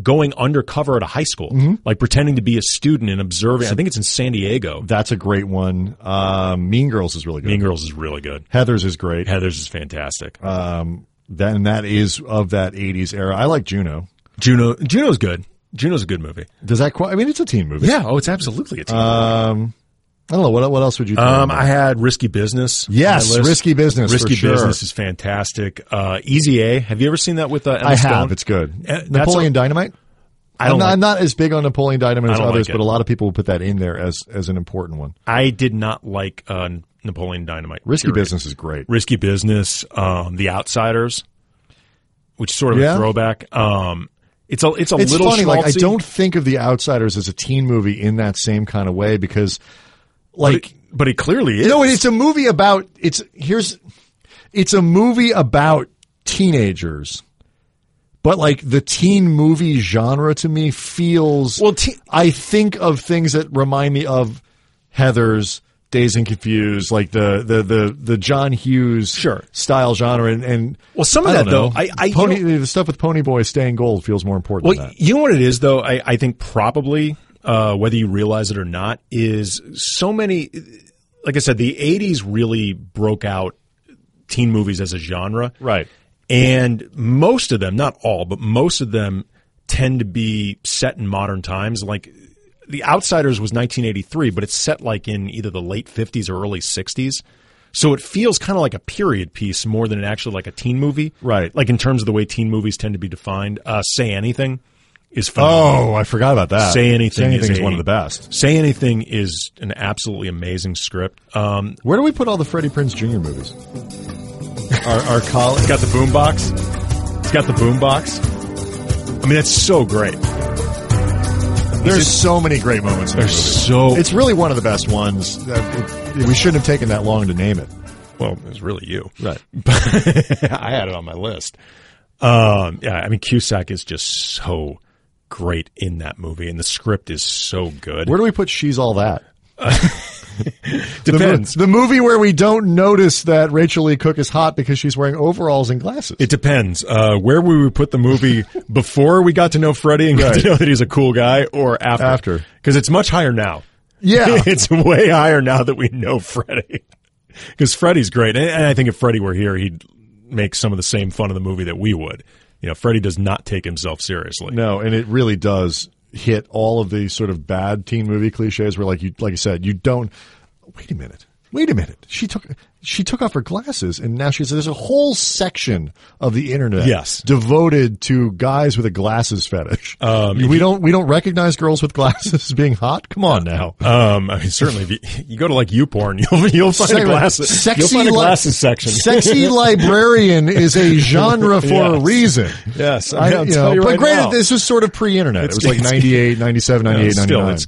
Going undercover at a high school, Mm-hmm. like pretending to be a student and observing. I think it's in San Diego. That's a great one. Um, mean Girls is really good. Mean Girls is really good. Heather's is great. Heather's is fantastic. Um, then that is of that 80s era. I like Juno. Juno, Juno's good. Juno's a good movie. Does that quite, I mean, it's a teen movie. Yeah. Oh, it's absolutely a teen Um, I don't know. What, what else would you Um? I had Risky Business. Yes. Risky Business, Risky sure. Business is fantastic. Uh, Easy A. Have you ever seen that with uh, Emma I Stone? have. It's good. Uh, Napoleon a- Dynamite? I don't. I'm, not, like- I'm not as big on Napoleon Dynamite as others, like but a lot of people will put that in there as, as an important one. I did not like uh, Napoleon Dynamite. Risky period. Business is great. Risky Business. Um, The Outsiders, which is sort of Yeah. a throwback. Um, it's a it's a It's little funny. Like I don't think of The Outsiders as a teen movie in that same kind of way because, like, but it clearly is. No, it's a movie about it's here's it's a movie about teenagers. But like the teen movie genre to me feels Well, te- I think of things that remind me of Heather's Dazed and Confused, like the the the the John Hughes Sure. style genre and, and Well, some of that, know. though, I- I- you Pony, the stuff with Pony Boy staying gold feels more important Well, than that. you know what it is, though. I, I think probably uh, whether you realize it or not is so many. Like I said, the '80s really broke out teen movies as a genre, Right. And most of them, not all, but most of them tend to be set in modern times. Like The Outsiders was 1983, but it's set like in either the late 50s or early 60s. So it feels kind of like a period piece more than it actually like a teen movie. Right. Like in terms of the way teen movies tend to be defined. Uh, Say Anything is phenomenal. Oh, I forgot about that. Say Anything, Say Anything is, a- one of the best. Say Anything is an absolutely amazing script. Um, Where do we put all the Freddie Prinze Jr. movies? our our college It's got the boombox. It's got the boombox. I mean, that's so great. There's so many great moments. In There's so It's really one of the best ones. It- we shouldn't have taken that long to name it. well. It was really you. Right. I had it on my list. Um, yeah, I mean, Cusack is just so great in that movie, and the script is so good. Where do we put She's All That? The, mo- Depends. the movie where we don't notice that Rachael Leigh Cook is hot because she's wearing overalls and glasses. It depends. Uh, where we would put the movie before we got to know Freddie and got Right. to know that he's a cool guy, or after? After. because it's much higher now. yeah. it's way higher now that we know Freddie. Because Freddie's great, and, and I think if Freddie were here, he'd make some of the same fun of the movie that we would. You know, Freddie does not take himself seriously. No, and it really does hit all of the sort of bad teen movie cliches where like you like I said, you don't wait a minute. Wait a minute. She took she took off her glasses and now she's there's a whole section of the internet Yes. devoted to guys with a glasses fetish. Um, we don't we don't recognize girls with glasses as being hot. Come on now. Um, I mean, certainly, if you, you go to like YouPorn, you'll you'll find a glasses. Sexy you'll find a li- glasses section. Sexy librarian is a genre for a reason. Yes, I, I'll you tell know, you but right granted, now. this was sort of pre-internet. It was like it's- 98, 97, 98, Yeah, still, 99. it's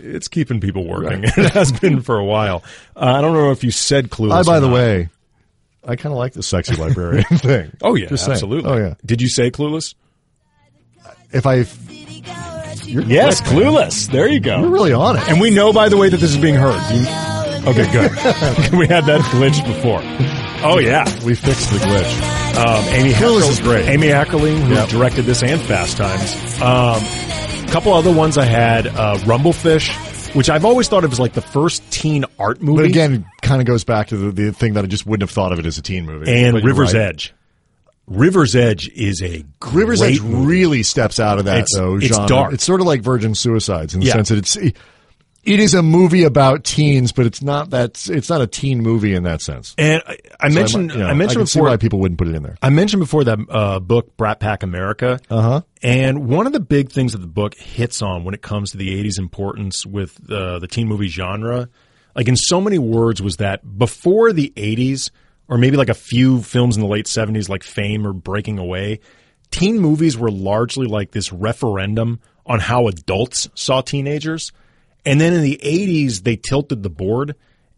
it, it's keeping people working. it has been for a while. Uh, I don't know if you said clueless. I, by the not. way, I kind of like the sexy librarian thing. Oh yeah, Just saying. absolutely. Oh yeah. Did you say clueless? If I, you're Yes, clueless. There you go. You're really on it. And we know, by the way, that this is being heard. You- okay, good. we had that glitch before. Oh yeah. we fixed the glitch. Um, Amy Clueless Heckerling, is great. Amy Heckerling, who Yep. directed this and Fast Times. Um, a couple other ones I had, uh, Rumblefish, which I've always thought of as like the first teen art movie. But again, kind of goes back to the, the thing that I just wouldn't have thought of it as a teen movie. and But River's right. Edge. River's Edge is a River's Edge movie. really steps out of that It's- though. it's genre. dark. It's sort of like Virgin Suicides in the Yeah. sense that it's it is a movie about teens, but it's not that it's not a teen movie in that sense. And I, I So mentioned, you know, I mentioned see before, why people wouldn't put it in there. I mentioned before that uh, book, Brat Pack America. Uh huh. And one of the big things that the book hits on when it comes to the 80s importance with uh, the teen movie genre, like in so many words, was that before the 80s, or maybe like a few films in the late 70s, like Fame or Breaking Away, teen movies were largely like this referendum on how adults saw teenagers. And then in the 80s, they tilted the board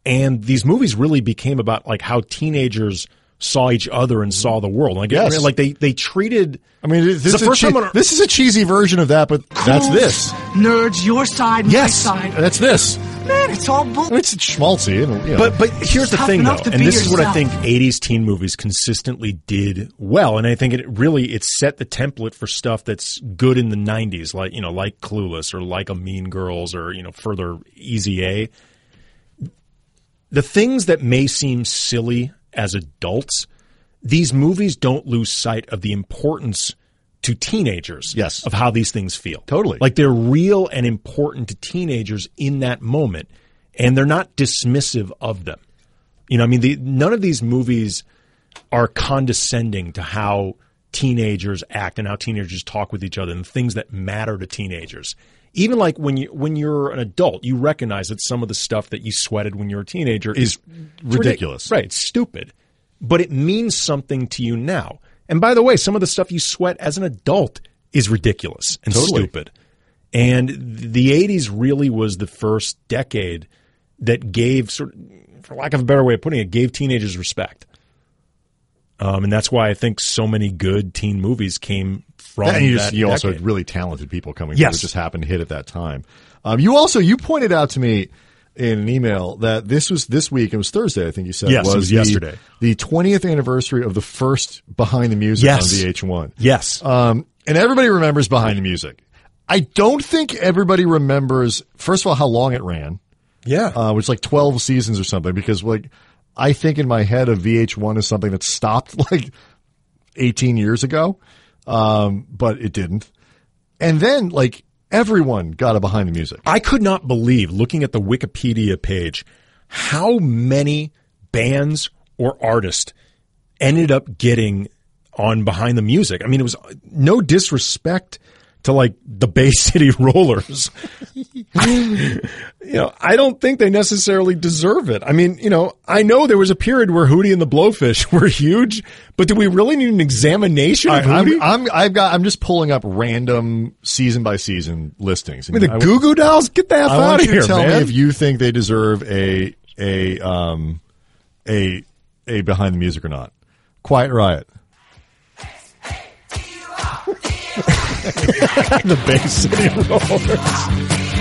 and these movies really became about like how teenagers saw each other and saw the world. Like, Yes. like they they treated. I mean, this, the is, a first che- time on- this is a cheesy version of that, but that's this. Nerds, your side, my Yes, side. that's this. Man, it's all bull. I mean, it's schmaltzy. And, you know. But but here's the thing though, and be this is what I think '80s teen movies consistently did well, and I think it really it set the template for stuff that's good in the '90s, like you know, like Clueless or like a Mean Girls or you know, further Easy A. The things that may seem silly as adults, these movies don't lose sight of the importance to teenagers Yes. of how these things feel. Totally. Like they're real and important to teenagers in that moment, and they're not dismissive of them. You know, I mean, the, none of these movies are condescending to how teenagers act and how teenagers talk with each other and things that matter to teenagers. Even like when you when you're an adult, you recognize that some of the stuff that you sweated when you were a teenager Is is it's ridic- ridiculous. right? It's stupid, but it means something to you now. And by the way, some of the stuff you sweat as an adult is ridiculous and Totally. stupid. And the 80s really was the first decade that gave sort of, for lack of a better way of putting it, gave teenagers respect. Um, and that's why I think so many good teen movies came from and you, just, you also had really talented people coming Yes. through just happened to hit at that time. Um, you also you pointed out to me in an email that this was this week. It was Thursday, I think you said. Yes, it was, was the- yesterday. The twentieth anniversary of the first Behind the Music Yes. on VH1. Yes. Um, and everybody remembers Behind the Music. I don't think everybody remembers. First of all, how long it ran. yeah. uh, which is like 12 seasons or something because like I think in my head of VH1 is something that stopped like 18 years ago. Um, but it didn't. And then like everyone got a behind the music. I could not believe looking at the Wikipedia page how many bands or artists ended up getting on behind the music. I mean, it was no disrespect to like the Bay City Rollers. you know, I don't think they necessarily deserve it. I mean, you know, I know there was a period where Hootie and the Blowfish were huge, but do we really need an examination of I, Hootie? I'm, I'm, I've got, I'm just pulling up random season by season listings. I mean, the I- Goo Goo Dolls, get the F I out of here, tell man. me if you think they deserve a, a, um, a, a behind the music or not. Quiet Riot. the Bay City Rollers.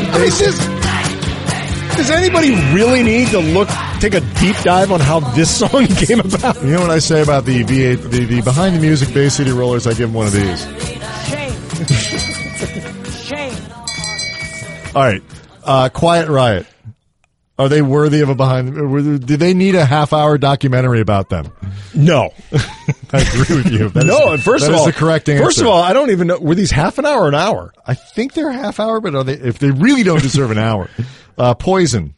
I mean, does, does anybody really need to look, take a deep dive on how this song came about? You know what I say about the V8, the, the behind the music Bay City Rollers? I give them one of these. Shame. Shame. All right, uh, Quiet Riot. Are they worthy of a behind? Do they need a half hour documentary about them? No, I agree with you. That is- no. And first of is all, the correct answer. First of all, I don't even know were these half an hour or an hour. I think they're half hour, but are they? If they really don't deserve an hour, uh, Poison.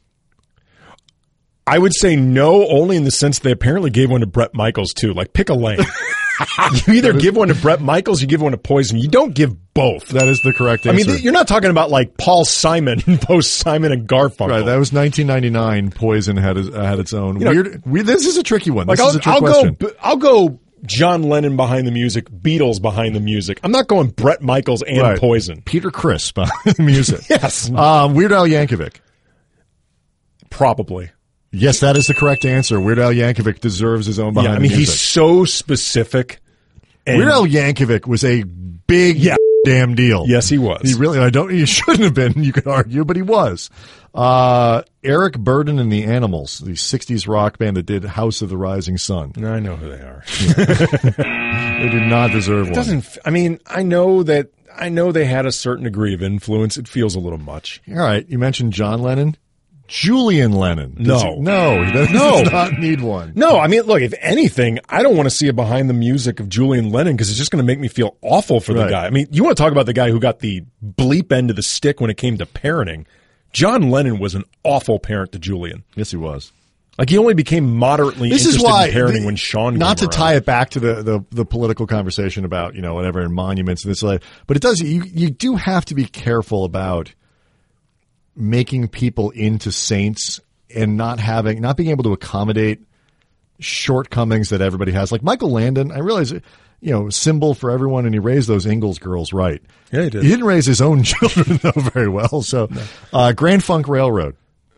I would say no, only in the sense they apparently gave one to Bret Michaels too. Like pick a lane. you either give one to Bret Michaels, you give one to Poison. You don't give both. That is the correct answer. I mean, you're not talking about like Paul Simon post Simon and Garfunkel. right. That was 1999. Poison had uh, had its own know- weird. We, this is a tricky one. Like This I'll, is a trick I'll question. go, I'll go John Lennon behind the music, Beatles behind the music. I'm not going Bret Michaels and Right. Poison. Peter Criss behind the music. Yes. Um, Weird Al Yankovic. Probably. Yes, that is the correct answer. Weird Al Yankovic deserves his own behind Yeah, I mean, he's so specific. And Weird Al Yankovic was a big Yeah. Damn deal. Yes, he was. He really, I don't, he shouldn't have been, you could argue, but he was. Uh, Eric Burdon and the Animals, the 60s rock band that did House of the Rising Sun. I know who they are. They do not deserve one. Doesn't I mean? I know that. I know they had a certain degree of influence. It feels a little much. All right, you mentioned John Lennon. Julian Lennon. Does No. he- no, he does, No. does not need one. No, I mean, look. If anything, I don't want to see a behind the music of Julian Lennon because it's just going to make me feel awful for the guy. I mean, you want to talk about the guy who got the bleep end of the stick when it came to parenting? John Lennon was an awful parent to Julian. Yes, he was. Like he only became moderately This interested is why in parenting the- when Sean. Not to came tie it back to the, the the political conversation about you know whatever and monuments and this, like, but it does. You you do have to be careful about making people into saints and not having not being able to accommodate shortcomings that everybody has. Like Michael Landon, I realize you know symbol for everyone, and he raised those Ingalls girls right. Yeah, he did. He didn't raise his own children though very well. So, uh, Grand Funk Railroad.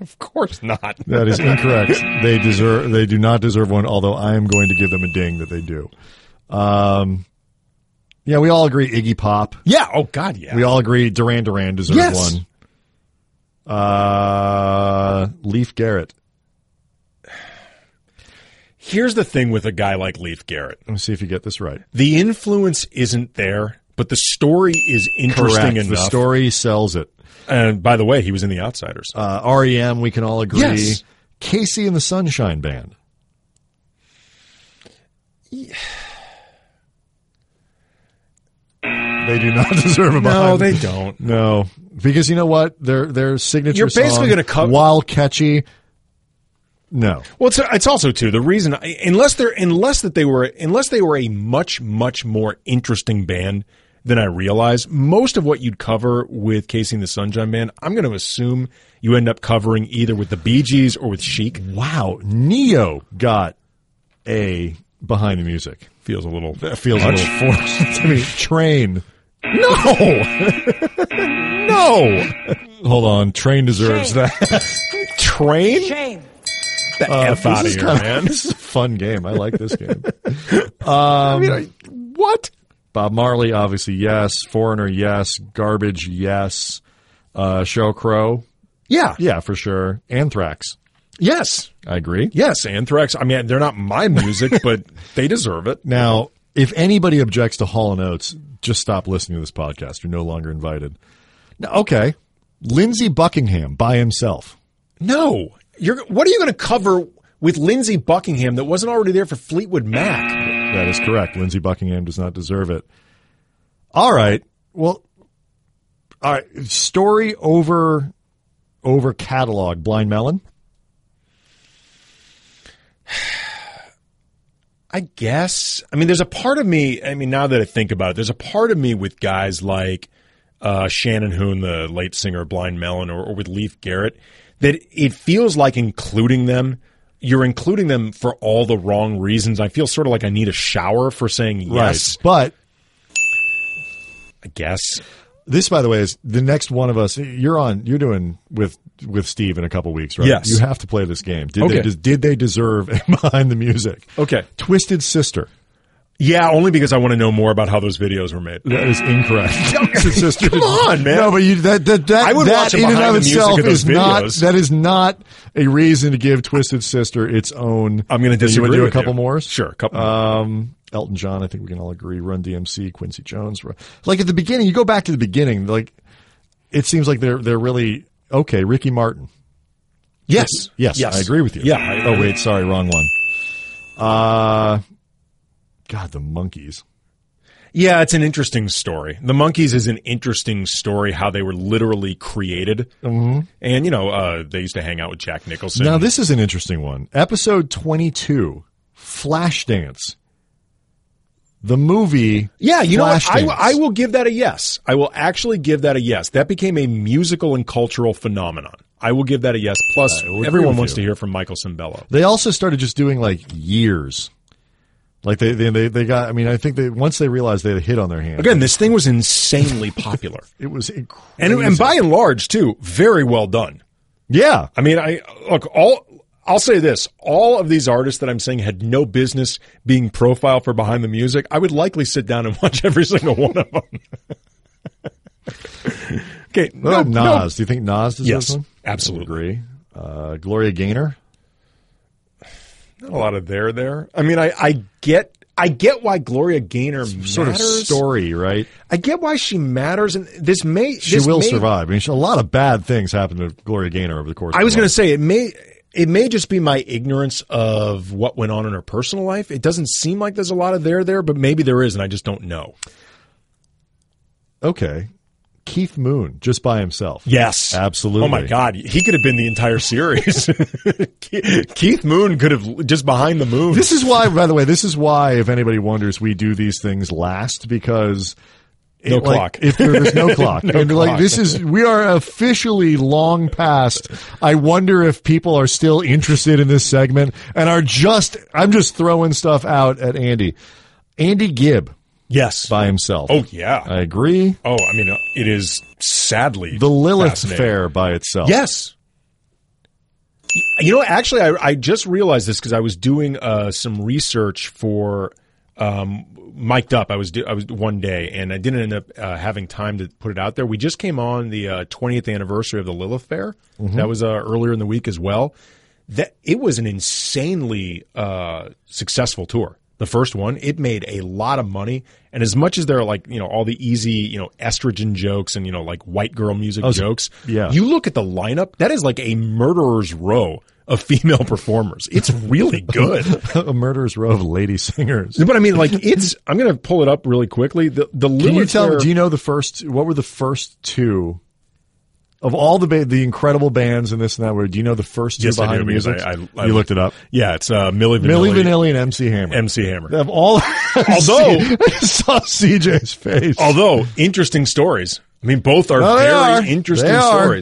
of course not. That is incorrect. they deserve. They do not deserve one. Although I am going to give them a ding that they do. Um, yeah, we all agree Iggy Pop. Yeah. Oh God. Yeah. We all agree Duran Duran deserves Yes. one. Uh, Leif Garrett. Here's the thing with a guy like Leif Garrett. Let me see if you get this right. The influence isn't there, but the story is interesting Correct. enough. The story sells it. And by the way, he was in The Outsiders. Uh, REM, we can all agree. Yes. KC and the Sunshine Band. They do not deserve a no, behind- they don't. No, because you know what? Their their signature. You're basically song, gonna co- while catchy. No, Well, it's, it's also too the reason unless they're unless that they were unless they were a much much more interesting band than I realize. Most of what you'd cover with KC and the Sunshine Band, I'm going to assume you end up covering either with the Bee Gees or with Chic. wow. Neo got a behind the music. Feels a little That feels much. a little forced to me. Train. No, no. Hold on. Train deserves that. Train Shame. the Uh, f out of this is here, kinda- man. This is a fun game. I like this game. I mean, I, what? Bob Marley, obviously, yes. Foreigner, yes. Garbage, yes. Uh, Sheryl Crow, Yeah. yeah, for sure. Anthrax, Yes. I agree. Yes. Anthrax. I mean, they're not my music, but they deserve it. Now, if anybody objects to Hall and Oates, just stop listening to this podcast. You're no longer invited. Okay, Lindsey Buckingham by himself. No. You're. What are you going to cover with Lindsey Buckingham that wasn't already there for Fleetwood Mac? That is correct. Lindsey Buckingham does not deserve it. All right. Well, all right. Story over over catalog. Blind Melon. I guess. I mean, there's a part of me. I mean, now that I think about it, there's a part of me with guys like uh, Shannon Hoon, the late singer Blind Melon, or, or with Leif Garrett, that it feels like including them. You're including them for all the wrong reasons. I feel sort of like I need a shower for saying yes. But I guess. this, by the way, is the next one of us. You're on. You're doing with with Steve in a couple weeks, right? Yes. You have to play this game. Did Okay. they did they deserve behind the music? Okay. Twisted Sister. Yeah, only because I want to know more about how those videos were made. That is incorrect. Twisted Sister. Come on, man. No, but you, that that that, I would that watch in and of itself of is not videos. that is not a reason to give Twisted Sister its own. I'm going to You disagree. to do a couple you. more? Sure, a couple. more. Um, Elton John, I think we can all agree. Run DMC, Quincy Jones. Like at the beginning, you go back to the beginning. Like it seems like they're they're really okay. Ricky Martin. yes, Yes, yes, I agree with you. Yeah. I- oh wait, sorry, wrong one. Uh, God, the Monkees. Yeah, it's an interesting story. The Monkees is an interesting story how they were literally created. Mm-hmm. And, you know, uh, they used to hang out with Jack Nicholson. Now this is an interesting one. Episode twenty-two, Flashdance. The movie. yeah, you know what? I, I will give that a yes. I will actually give that a yes. That became a musical and cultural phenomenon. I will give that a yes. Plus, everyone wants you. to hear from Michael Sembello. They also started just doing like years. Like they, they, they, they got, I mean, I think they, once they realized they had a hit on their hands. Again, this thing was insanely popular. it was And, and by and large, too, very well done. yeah. I mean, I look all. I'll say this: all of these artists that I'm saying had no business being profiled for behind the music. I would likely sit down and watch every single one of them. okay, What no, Nas? Do you think Nas deserves Yes, one? absolutely. Agree. Uh, Gloria Gaynor. not a lot of there there. I mean, I, I get. I get why Gloria Gaynor Sort of story, right? I get why she matters, and this may She will may- survive. I mean, she- a lot of bad things happened to Gloria Gaynor over the course. I was going to say it may it may just be my ignorance of what went on in her personal life. It doesn't seem like there's a lot of there there, but maybe there is, and I just don't know. Okay. Keith Moon, just by himself. Yes, Absolutely. Oh my God, he could have been the entire series. Keith Moon could have just behind the moon. This is why, by the way, this is why, if anybody wonders, we do these things last because. No it, like, clock. If there- there's no clock, No and like this is, we are officially long past. I wonder if people are still interested in this segment and are just. I'm just throwing stuff out at Andy. Andy Gibb yes. by himself. oh yeah. I agree. oh, I mean, uh, it is sadly The Lilith. Fair by itself. Yes. You know, actually, I, I just realized this because I was doing uh, some research for um, mic'd up. I was I was one day, and I didn't end up uh, having time to put it out there. We just came on the uh, 20th anniversary of the Lilith Fair. That was uh, earlier in the week as well. That it was an insanely uh, successful tour. The first one, it made a lot of money, and as much as there are like you know all the easy you know estrogen jokes and you know like white girl music was- jokes, yeah. you look at the lineup. That is like a murderer's row of female performers. It's really good. a murderer's row of lady singers. But I mean, like it's. I'm going to pull it up really quickly. The the Can you tell me? Do you know the first? What were the first two of all the ba- the incredible bands and this and that? Where do you know the first two Yes, behind the music? I- I- I you looked it up. Yeah, it's uh, Milli Vanilli, Milli Vanilli and MC Hammer. MC Hammer. of all, Although- I saw CJ's face. Although interesting stories. I mean, both are No, very are. interesting They are.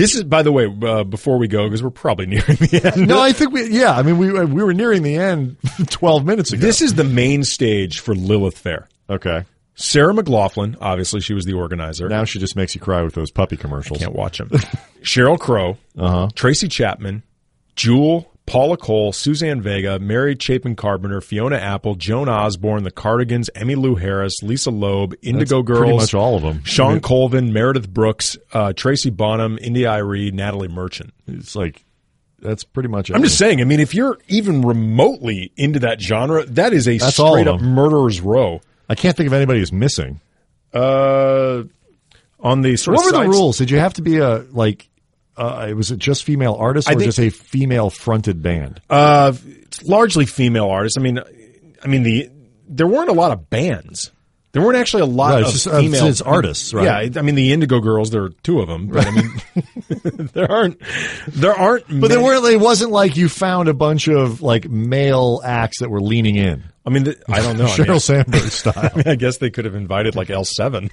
This is, by the way, uh, before we go, because we're probably nearing the end. no, I think we. Yeah, I mean we we were nearing the end twelve minutes ago. this is the main stage for Lilith Fair. okay. Sarah McLachlan, obviously, she was the organizer. Now she just makes you cry with those puppy commercials. Can't watch them. Sheryl Crow, Uh-huh. Tracy Chapman, Jewel, Paula Cole, Suzanne Vega, Mary Chapin Carpenter, Fiona Apple, Joan Osborne, The Cardigans, Emmylou Harris, Lisa Loeb, Indigo That's Girls, pretty much all of them. Shawn Colvin, Meredith Brooks, uh, Tracy Bonham, India Irie, Natalie Merchant. It's like that's pretty much. It. I'm just saying. I mean, if you're even remotely into that genre, that is a That's straight up murderer's row. I can't think of anybody who's missing. Uh, on the sort What of were the rules? Did you have to be a like? Uh, was it just female artists or just a female fronted band? Uh, it's largely female artists. I mean, I mean the there weren't a lot of bands. There weren't actually a lot Right, of just- uh, female it's artists, right? Yeah, I mean the Indigo Girls. There are two of them, but I mean there aren't there aren't. But they weren't. It wasn't like you found a bunch of like male acts that were leaning in, I mean, the, I don't know. I mean, Sandberg style. I mean, I guess they could have invited like L seven.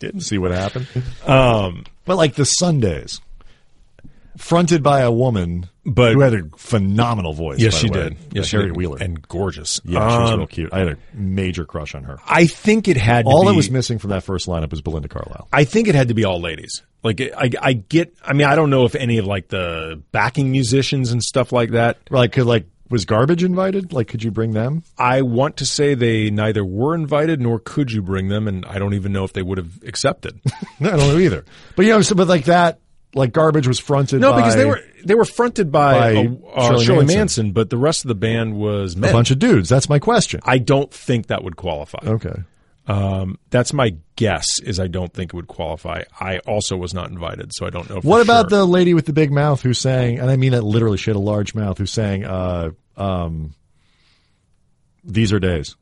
Didn't see what happened. Um, but like the Sundays, fronted by a woman, But- who had a phenomenal voice. yes, by she the way. did. Yes, Sherry. Wheeler. and gorgeous. yeah, she was Um, real cute. I had a major crush on her. I think it had to All be, that was missing from that first lineup was Belinda Carlisle. I think it had to be all ladies. Like I, I get. I mean, I don't know if any of like the backing musicians and stuff like that. Like, could like was Garbage invited? Like, could you bring them? I want to say they neither were invited nor could you bring them, and I don't even know if they would have accepted. I don't know either. But you know, so, but like that, like Garbage was fronted. no, by because they were they were fronted by, by uh, uh, Shirley Shirley, Manson. Manson. but the rest of the band was men. a bunch of dudes. That's my question. I don't think that would qualify. Okay. Um, that's my guess. Is I don't think it would qualify. I also was not invited, so I don't know. For What about sure. the lady with the big mouth who sang, and I mean that literally, she had a large mouth, who sang, uh, um, These Are Days.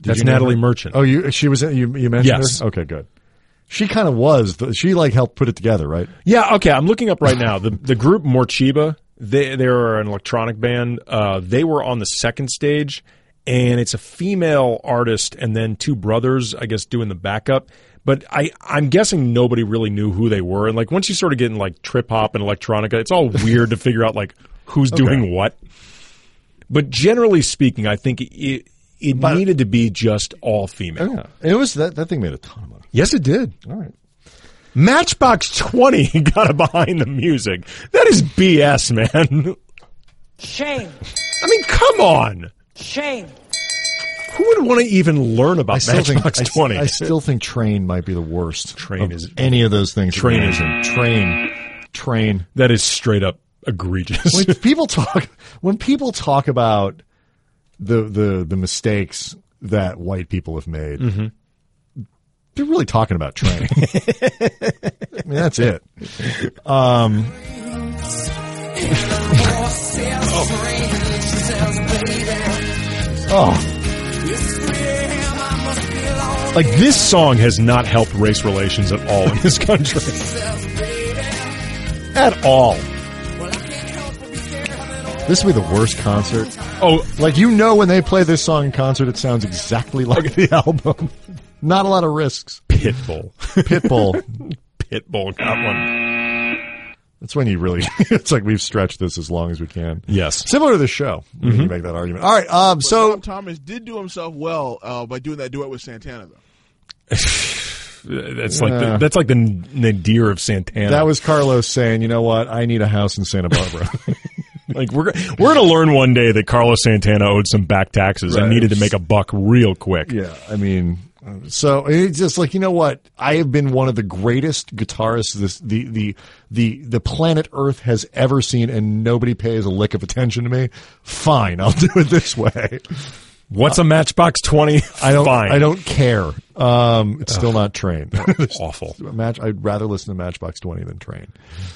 Did That's Natalie? Merchant. Oh, you, she was, you, you mentioned Yes. her? Okay, good. She kind of was, the, she like helped put it together, right? Yeah, okay. I'm looking up right now. The the group Morcheeba, they they are an electronic band. Uh, they were on the second stage, and it's a female artist and then two brothers, I guess, doing the backup. But I I'm guessing nobody really knew who they were. And like once you sort of get in like trip hop and electronica, it's all weird to figure out like who's doing what. But generally speaking, I think it it needed to be just all female. Yeah. It was, that, that thing made a ton of money. Yes, it did. All right. Matchbox 20 got behind the music. That is BS, man. Shame. I mean, come on. Shame. Who would want to even learn about I still Matchbox I, 20? I still think Train might be the worst. Train of is- any of those things. Train Train is- is Train. Train. that is straight up egregious. when people talk when people talk about the the the mistakes that white people have made, mm-hmm. They're really talking about training. I mean, that's it. Um, oh, like, this song has not helped race relations at all in this country. at all. this would be the worst concert. Oh, Like you know, when they play this song in concert, it sounds exactly like the album. Not a lot of risks. Pitbull. Pitbull. Pitbull got one. That's when you really. It's like we've stretched this as long as we can. Yes. Similar to the show. You make that argument. All right. Um. But So Rob Thomas did do himself well uh, by doing that duet with Santana, though. That's like Yeah. the, that's like the nadir of Santana. That was Carlos saying, "You know what? I need a house in Santa Barbara." like we're we're gonna learn one day that Carlos Santana owed some back taxes Right. and needed to make a buck real quick. Yeah, I mean, so it's just like you know what? I have been one of the greatest guitarists this the the the the planet Earth has ever seen, and nobody pays a lick of attention to me. Fine, I'll do it this way. What's a Matchbox Twenty? I don't. Fine. I don't care. Um, it's still not train. Awful. Match. I'd rather listen to Matchbox Twenty than train.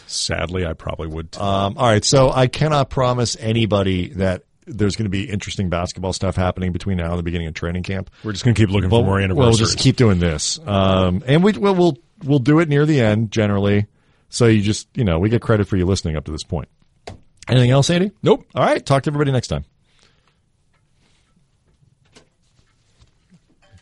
Sadly, I probably would. Too. Um, all right, so I cannot promise anybody that there's going to be interesting basketball stuff happening between now and the beginning of training camp. we're just gonna keep looking for more anniversary. We'll just keep doing this, um, and we we'll, we'll we'll do it near the end generally. So you just you know we get credit for you listening up to this point. Anything else, Andy? Nope. All right, talk to everybody next time.